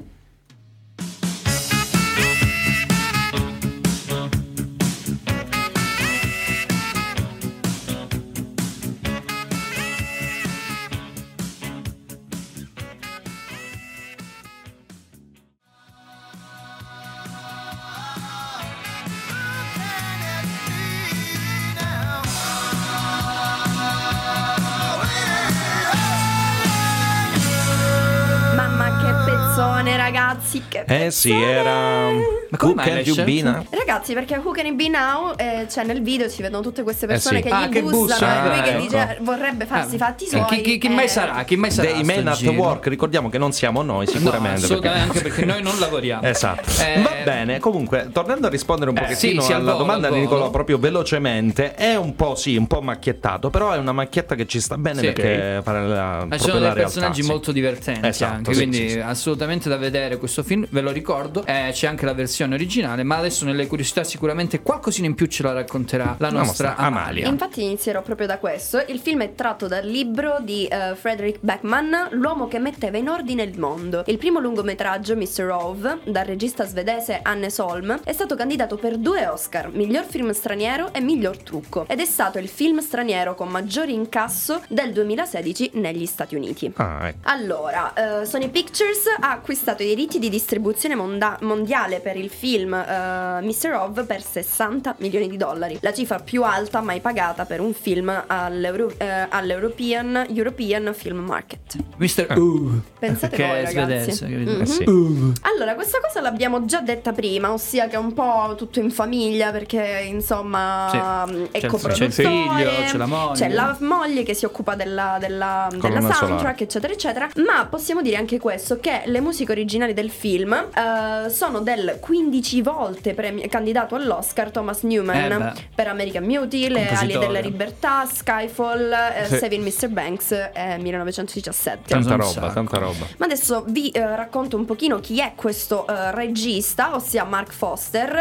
Ragazzi, che Eh sì, era. Ma come can you be now? Ragazzi, perché Who Can It Be Now? eh, cioè, nel video si vedono tutte queste persone sì. che Ah, gli che bussano bussano, e lui ah, che ecco. dice vorrebbe farsi i fatti suoi. Chi, chi- chi eh, mai sarà? Chi mai sarà? Dei men at work, ricordiamo che non siamo noi, sicuramente. No, assolutamente, anche perché noi non lavoriamo. Esatto. Eh, Va bene, comunque, tornando a rispondere un Eh, pochettino sì, sì, al alla volo, domanda di. Nicolò proprio velocemente, è un po' sì, un po' macchiettato, però è una macchietta che ci sta bene Sì. perché fa la, Ma proprio ci sono dei personaggi molto divertenti Esatto, anche, sì, quindi sì, sì. assolutamente da vedere questo film, ve lo ricordo. Eh, c'è anche la versione originale, ma adesso nelle curiosità sicuramente qualcosina in più ce la racconterà la nostra nostra Amalia. Infatti inizierò proprio da questo. Il film è tratto dal libro di eh, Frederick Beckman, L'uomo che metteva in ordine il mondo. Il primo lungometraggio, Mr. Rove, dal regista svedese Anne Solm, è stato candidato per due Oscar, miglior film straniero e miglior trucco, ed è stato il film straniero con maggiore incasso del 2016 negli Stati Uniti. Ah, ecco. Allora, eh, Sony Pictures ha acquistato i diritti di distribuzione monda- mondiale per il film eh, Mr. Rove per 60 milioni di dollari, la cifra più alta mai pagata per un film all'Euro- eh, all'European European Film Market. Mr. Uh, Pensate che voi, ragazzi. Mhm. Eh sì. Uh. Allora, questa cosa l'abbiamo già detta prima, ossia che è un po' tutto in famiglia perché insomma Sì. mh, è C'è c'è il figlio, c'è la moglie. c'è la moglie che si occupa della, della, della soundtrack, sonora. eccetera, eccetera. Ma possiamo dire anche questo: che le musiche originali del film eh, sono del 15 volte premi- candidato all'Oscar Thomas Newman Eh per American Beauty, Le ali della libertà, Skyfall, eh, Sì. Saving Mr. Banks, eh, 1917. Tanta roba, tanta roba. Ma adesso vi eh, racconto un pochino chi è questo eh, regista, ossia Mark Foster,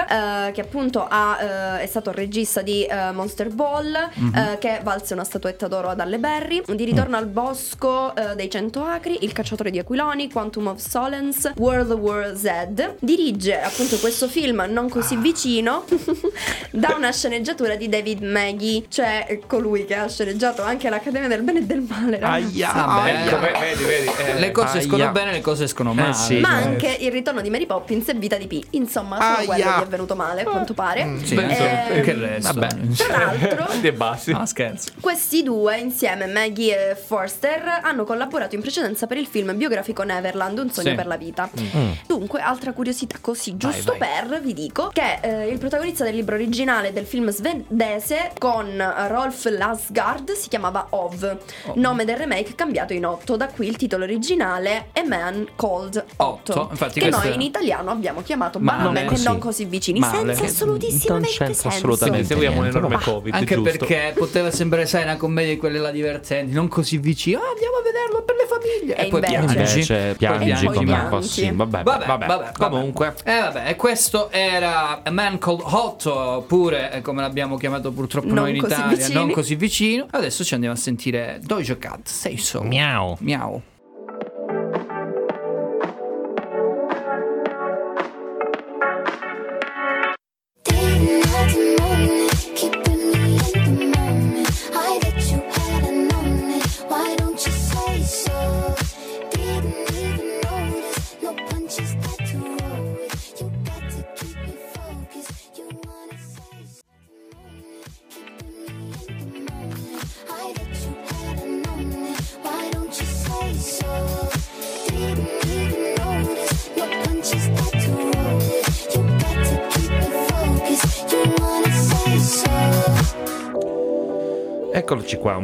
eh, che appunto ha, è stato il regista di Monster Ball, eh, che valse una statuetta d'oro ad Alle Berry, di Ritorno al bosco dei Cento Acri, Il cacciatore di aquiloni, Quantum of Solence, World War Z. Dirige appunto questo film non così vicino [LAUGHS] da una sceneggiatura di David Maggie, cioè colui che ha sceneggiato anche l'Accademia del Bene e del Male. Aia, Vabbè, aia. Ecco, ve- vedi, vedi. eh, le cose aia. escono bene, le cose escono male. sì. Ma Eh, anche il ritorno di Mary Poppins e Vita di P. Insomma, solo Aia. quello che è venuto male, a quanto pare. Sì, Eh, che resto. vabbè. Tra l'altro, e [LAUGHS] bassi. No, scherzo. questi due, insieme Maggie e Forster, hanno collaborato in precedenza per il film biografico Neverland, Un sogno Sì. per la vita. Mm. Dunque, altra curiosità così, giusto per, vi dico, che eh, il protagonista del libro originale del film svedese con Rolf Lasgard si chiamava Ov, nome del remake cambiato in Otto, da qui il titolo originale A Man Called Otto, Otto, infatti che questo noi è- in italiano abbiamo chiamato banalmente Così. non così vicini, Male. senza assolutissimamente non senso. assolutamente Seguiamo un enorme no? Covid, Anche giusto? perché poteva sembrare, sai, una commedia di quelle là divertenti, non così vicino. Ah, andiamo a vederlo per le famiglie. E poi invece- piangi. Piangi piangi. come piangi. Così. Vabbè, Vabbè, vabbè, vabbè, Comunque, Eh vabbè, e questo era A Man Called Hot, oppure eh, come l'abbiamo chiamato purtroppo Non noi in Italia, vicini. non così vicino. Adesso ci andiamo a sentire Doja Cat, Say So. miau. Miau.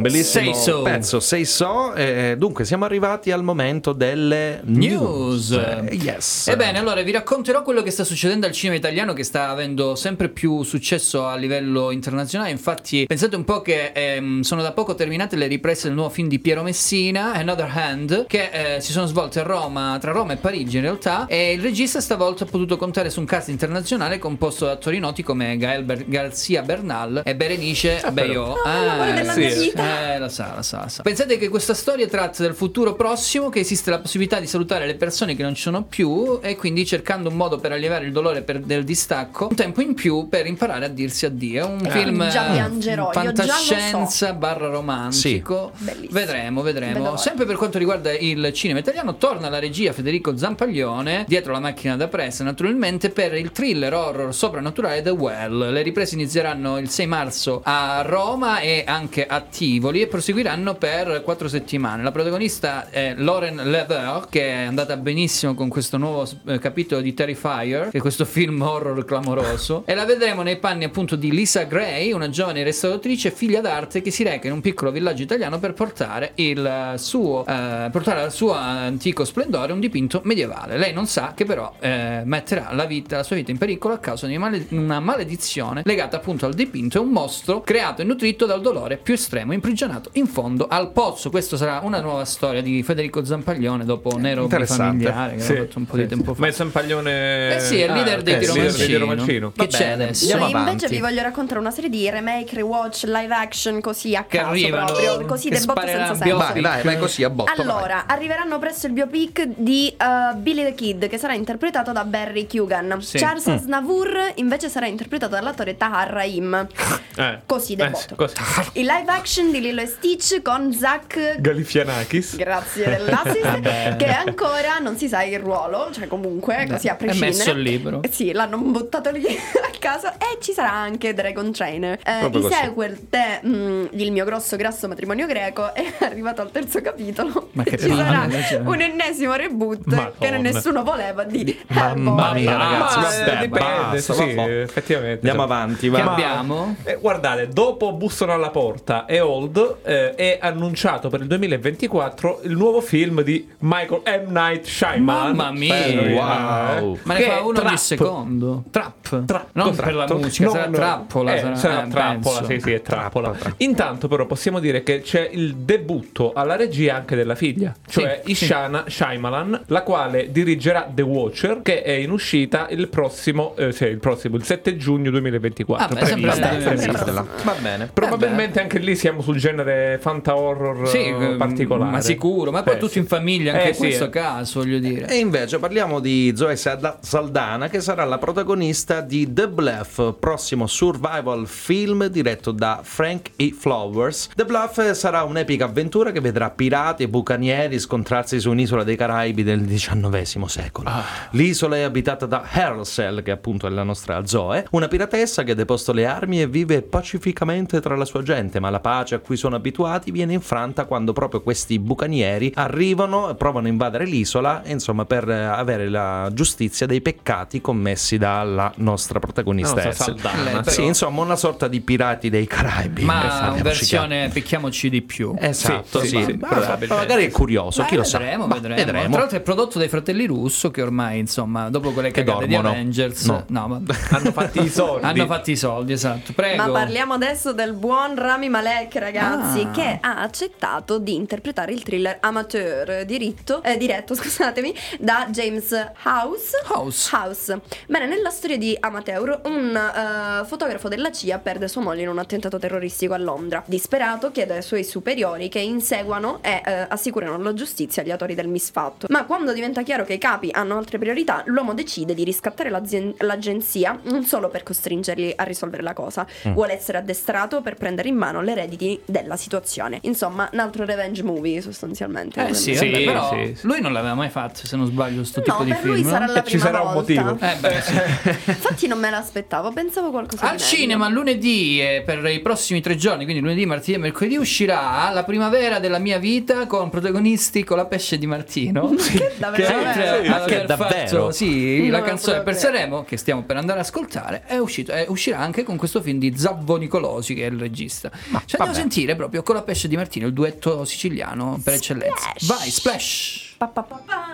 Bellissimo Say so. pezzo Say So. Eh, dunque, siamo arrivati al momento delle news. News. Eh, yes. Ebbene, allora vi racconterò quello che sta succedendo al cinema italiano che sta avendo sempre più successo a livello internazionale. Infatti, pensate un po' che ehm, sono da poco terminate le riprese del nuovo film di Piero Messina, Another Hand, che eh, si sono svolte a Roma, tra Roma e Parigi in realtà. E il regista stavolta ha potuto contare su un cast internazionale composto da attori noti come Gael Ber- Garcia Bernal e Berenice Beyo. l'amore della sì, mia sì. vita. Eh, la sa, la sa, la sa. Pensate che questa storia tratta del futuro prossimo, che esiste la possibilità di salutare le persone che non ci sono più e quindi cercando un modo per alleviare il dolore per- del distacco, un tempo in più per imparare a dirsi addio. È un Eh, film già eh, piangerò, lo so. fantascienza barra romantico. Bellissimo. Vedremo, vedremo. L'ora. Sempre per quanto riguarda il cinema italiano, torna la regia Federico Zampaglione dietro la macchina da pressa, naturalmente, per il thriller horror soprannaturale The Well. Le riprese inizieranno il 6 marzo a Roma e anche a Tivoli e proseguiranno per quattro settimane. La protagonista è Lauren Lever, che è andata benissimo con questo nuovo eh, capitolo di Terrifier, che è questo film horror clamoroso. [LAUGHS] e la vedremo nei panni appunto di Lisa Gray, una giovane restauratrice figlia d'arte che si reca in un piccolo villaggio italiano per portare il eh, suo eh, portare al suo antico splendore un dipinto medievale. Lei non sa che però eh, metterà la, vita, la sua vita in pericolo a causa di male- una maledizione legata appunto al dipinto, è un mostro creato e nutrito dal dolore più estremo, imprigionato in fondo al pozzo. Questa sarà una nuova storia di Federico Zampaglione dopo Nero Interessante. familiare che Sì, fatto un po' di sì, tempo sì. fa. Ma il Zampaglione Eh sì, è il leader Ah, dei ok, Tiro il leader dei Tiro Mancino. Che c'è bene, adesso? Io invece vi voglio raccontare una serie di remake, rewatch, live action così a Che caso arrivano, proprio, così del botto senza senso. Vai, vai, vai così a botto. vai. Allora, arriveranno presto il biopic di uh, Billy the Kid che sarà interpretato da Barry Kugan. Sì. Charles Mm. Aznavour invece sarà interpretato dall'attore Tahar Rahim. [LAUGHS] Eh. Così del Eh, botto. così. Il live action di Lilo e Stitch con Zach Galifianakis. Grazie dell'assist [LAUGHS] che ancora non si sa il ruolo, cioè comunque così a è prescindere. messo il libro. Eh Sì, l'hanno buttato lì [LAUGHS] a caso e ci sarà anche Dragon Trainer. Eh, così. sequel di mm, Il mio grosso grasso matrimonio greco è [LAUGHS] arrivato al terzo capitolo. Ma che ci sarà cioè. un ennesimo reboot Madonna. che nessuno voleva di Mamma mia, ragazzi, Ma, vabbè, eh, dipende, basta, sì, vabbè. effettivamente. Andiamo avanti, va. Che Ma- abbiamo? Eh, guardate, dopo Bussano alla porta e Old eh, è annunciato per il 2024 il nuovo film di Michael M. Night Shyamalan. Mamma mia. Eh, Wow. Ma ne Che fa uno Trap. ogni secondo. Trap. Tra- non contratto. per la musica, No, sarà no. trappola. Eh, sarà, sarà eh, trappola, penso. sì, sì, è trappola. Intanto, però, possiamo dire che c'è il debutto alla regia anche della figlia, cioè Sì, Ishana Shyamalan, la quale dirigerà The Watcher, che è in uscita il prossimo, eh, sì, il prossimo, il 7 giugno 2024. Ah, beh, sempre- sempre-. Ditela. Va bene. Probabilmente anche lì siamo sul genere fanta horror Sì, eh, eh, particolare. ma sicuro, ma poi Eh, tutto sì. in famiglia anche Eh, in sì, questo eh. caso, voglio dire. E invece parliamo di Zoe Salda- Saldana che sarà la protagonista di The Bluff, prossimo survival film diretto da Frank E. Flowers. The Bluff sarà un'epica avventura che vedrà pirati e bucanieri scontrarsi su un'isola dei Caraibi del XIX secolo. L'isola è abitata da Harold che appunto è la nostra Zoe, una piratessa che ha deposto le armi e vive pacificamente tra la sua gente, ma la pace cui sono abituati viene infranta quando proprio questi bucanieri arrivano, provano a invadere l'isola, e, insomma, per avere la giustizia dei peccati commessi dalla nostra protagonista. Elsa. Saldana. Però- Sì, insomma, una sorta di pirati dei Caraibi. Ma in versione picchiamoci di più. Esatto, Sì, sì. sì, sì, Ma- magari è curioso, Beh, chi lo sa. vedremo, Ma vedremo. Tra l'altro è prodotto dai fratelli Russo che ormai, insomma, dopo quelle Che cagate di dormono. Avengers, No. no, vabbè. [LAUGHS] Hanno fatti i soldi. hanno fatti i soldi, esatto. Prego. Ma parliamo adesso del buon Rami Malek, ragazzi, Ah. che ha accettato di interpretare il thriller Amateur diritto, eh, diretto, [LAUGHS] scusatemi, da James House. House. House. Bene, nella storia di Amateur, un eh, fotografo della CIA perde sua moglie in un attentato terroristico a Londra. Disperato, chiede ai suoi superiori che inseguano e eh, assicurano la giustizia agli autori del misfatto. Ma quando diventa chiaro che i capi hanno altre priorità, l'uomo decide di riscattare l'agenzia non solo per costringerli a risolvere la cosa, Mm. vuole essere addestrato per prendere in mano le rediti della situazione. Insomma, un altro revenge movie sostanzialmente. Eh sì, Sì, vabbè, però sì, sì. lui non l'aveva mai fatto, se non sbaglio, sto No, tipo di per film. lui sarà la E ci prima sarà un volta. motivo. Eh beh. [LAUGHS] Infatti non me l'aspettavo, pensavo qualcosa Al di meglio. cinema lunedì e per i prossimi tre giorni, quindi lunedì, martedì e mercoledì, uscirà La primavera della mia vita con protagonisti con la pesce di Martino. [LAUGHS] Che davvero? Che Ma che davvero? fatto sì, la canzone per. Sanremo, che stiamo per andare ad ascoltare, è uscito, è- uscirà anche con questo film di Zavvo Nicolosi, che è il regista. Ci andiamo a sentire proprio con la pesce di Martino, il duetto siciliano per eccellenza. Vai, splash! Pa, pa, pa, pa.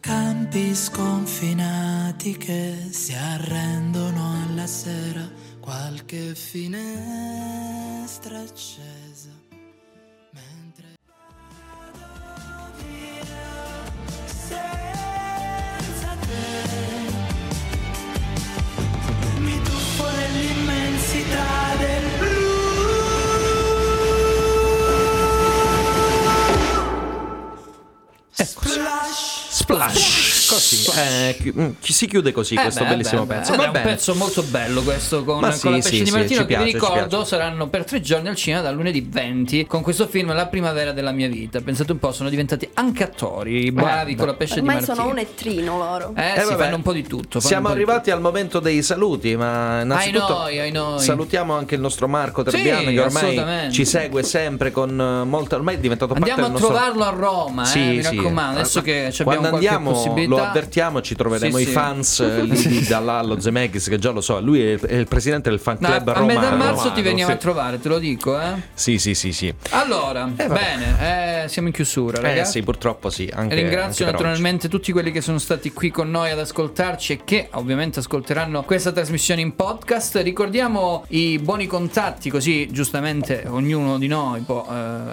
Campi sconfinati che si arrendono alla sera, qualche finestra accesa. Mentre senza Splash. Splash. Così. Eh, chi- mm, si chiude così Eh questo beh, bellissimo beh, pezzo. beh, Va è un pezzo molto bello questo con, Ma con sì, la pesce sì, di sì, Martino ci che piace, vi ricordo saranno per tre giorni al cinema dal lunedì 20 con questo film La primavera della mia vita. Pensate un po', sono diventati anche attori bravi con la pesce di Martino. sono un ettrino loro. Eh, Eh, si vabbè. fanno un po' di tutto. Siamo di arrivati al momento dei saluti, ma innanzitutto noi, ai noi. salutiamo anche il nostro Marco Trebbiano Sì, che ormai ci segue sempre con eh, molta ormai è diventato parte Andiamo a del nostro trovarlo a Roma, eh, Sì, mi sì. raccomando. Adesso che ci abbiamo Quando andiamo lo avvertiamo, ci troveremo Sì, i sì. fans [LAUGHS] eh, lì di Dallallo Zemeckis che già lo so, lui è, è il presidente del fan No, club a romano. metà marzo ti romano, veniamo sì. a trovare, te lo dico, eh. Sì, sì, sì, sì. Allora, Eh, bene, eh, siamo in chiusura, Eh ragazzi. sì, purtroppo sì, anche Ringrazio anche naturalmente tutti quelli che sono stati qui con noi ad ascoltarci e che ovviamente ascolteranno questa trasmissione in podcast. Ricordiamo i buoni contatti, così giustamente ognuno di noi può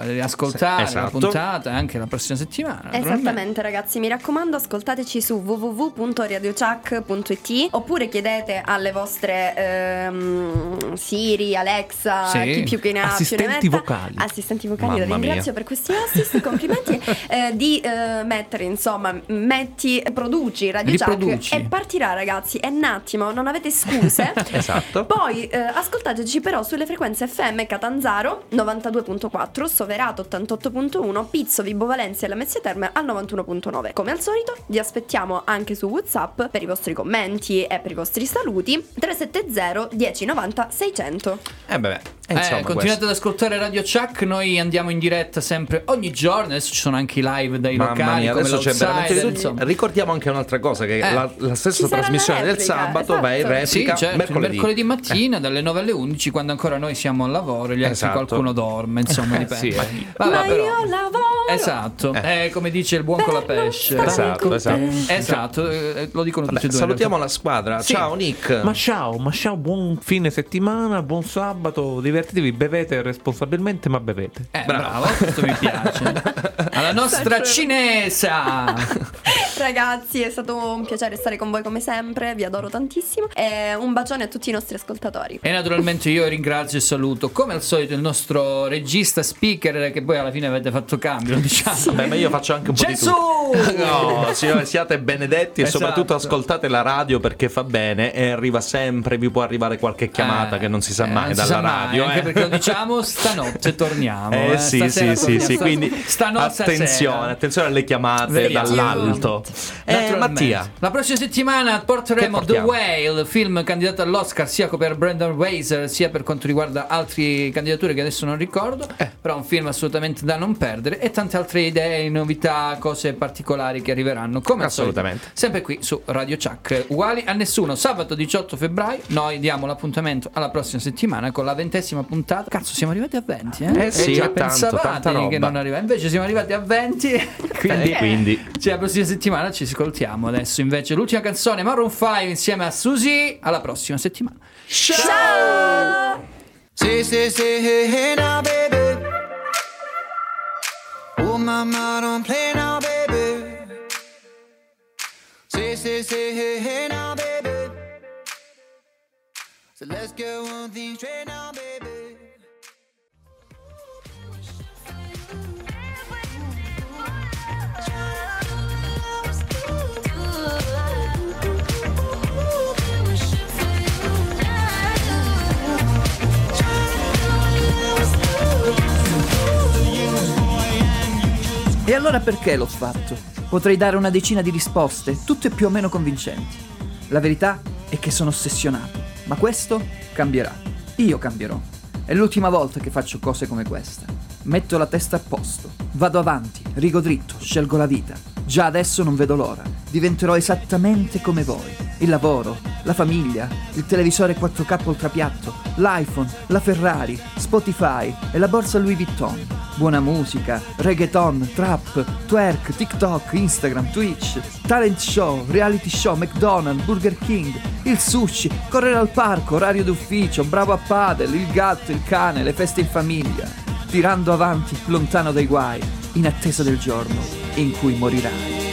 eh, ascoltare Sì, la esatto. puntata anche la prossima settimana. Esattamente ragazzi, mi raccomando ascoltateci su www.radiochuck.it oppure chiedete alle vostre ehm, Siri, Alexa, Sì. chi più che ne ha più ne Assistenti metta. vocali. Assistenti vocali, Mamma ringrazio mia. per questi assist, complimenti [LAUGHS] eh, di eh, mettere insomma, metti, produci Radio Chuck e partirà ragazzi, è un attimo, non avete scuse. [LAUGHS] Esatto. Poi eh, ascoltateci però sulle frequenze FM Catanzaro 92.4, Soverato 88.1, Pizzo, Vibo Valencia e la Terme al 91.9. Come al solito. Vi aspettiamo anche su WhatsApp per i vostri commenti e per i vostri saluti. 370 1090 600. Eh beh, Eh, insomma, continuate questo. ad ascoltare Radio Chuck, noi andiamo in diretta sempre ogni giorno, adesso ci sono anche i live dai Mamma locali mia, adesso c'è veramente insomma. Ricordiamo anche un'altra cosa: che Eh. la, la stessa trasmissione del sabato va in esatto. replica Sì, certo, mercoledì. mercoledì mattina dalle 9 alle 11 quando ancora noi siamo al lavoro e gli altri Esatto. qualcuno dorme, insomma, dipende. Sì, eh. Vabbè, Ma però- io lavoro! Esatto, è come dice il buon con la pesce. Esatto, esatto. Esatto, eh, lo dicono Vabbè, tutti e due. salutiamo la squadra. Sì. Ciao Nick. Ma ciao, ma ciao, buon fine settimana, buon sabato, divertitevi, bevete responsabilmente, ma bevete. Eh, bravo, questo mi piace. [LAUGHS] Alla nostra cinesa. [LAUGHS] Ragazzi, è stato un piacere stare con voi come sempre, vi adoro tantissimo e un bacione a tutti i nostri ascoltatori. E naturalmente io ringrazio e saluto come al solito il nostro regista speaker che poi alla fine avete fatto cambio, diciamo. Vabbè, ma io faccio anche un po' Gesù! di tutto. No, signore, siate benedetti e Esatto. soprattutto ascoltate la radio perché fa bene e arriva sempre, vi può arrivare qualche chiamata Eh, che non si sa eh, mai dalla sa mai, radio. anche eh. perché lo diciamo stanotte torniamo. Eh eh, sì, stasera sì, sì, torniamo. sì, Sta- quindi stanotte attenzione, sera. attenzione alle chiamate Vediamo. dall'alto. Eh. Mattia, La prossima settimana porteremo The? Whale, film candidato all'Oscar sia per Brendan Weiser sia per quanto riguarda altre candidature che adesso non ricordo. Eh. Però un film assolutamente da non perdere e tante altre idee, novità, cose particolari che arriveranno. Come al solito. Assolutamente. Sempre qui su Radio Chuck. Uguali a nessuno. Sabato 18 febbraio noi diamo l'appuntamento alla prossima settimana con la ventesima puntata. Cazzo, siamo arrivati a 20, eh? Eh sì, già tanto, pensavate tanta roba. che non arriva. Invece siamo arrivati a 20. quindi, Eh, quindi. cioè, la prossima settimana ci ascoltiamo. Adesso invece l'ultima canzone, Maroon 5 insieme a Susie. Alla prossima settimana. Ciao! Say, say, say, hey, hey now, baby. Oh, mama, don't play now, baby. Say, say, say, hey, hey now, baby. So let's get one thing straight now, baby. E allora perché l'ho fatto? Potrei dare una decina di risposte, tutte più o meno convincenti. La verità è che sono ossessionato, ma questo cambierà. Io cambierò. È l'ultima volta che faccio cose come questa. Metto la testa a posto, vado avanti, rigo dritto, scelgo la vita. Già adesso non vedo l'ora. Diventerò esattamente come voi il lavoro, la famiglia, il televisore 4K ultrapiatto, l'iPhone, la Ferrari, Spotify e la borsa Louis Vuitton. Buona musica, reggaeton, trap, twerk, TikTok, Instagram, Twitch, talent show, reality show, McDonald's, Burger King, il sushi, correre al parco, orario d'ufficio, bravo a padel, il gatto, il cane, le feste in famiglia, tirando avanti lontano dai guai, in attesa del giorno in cui morirai.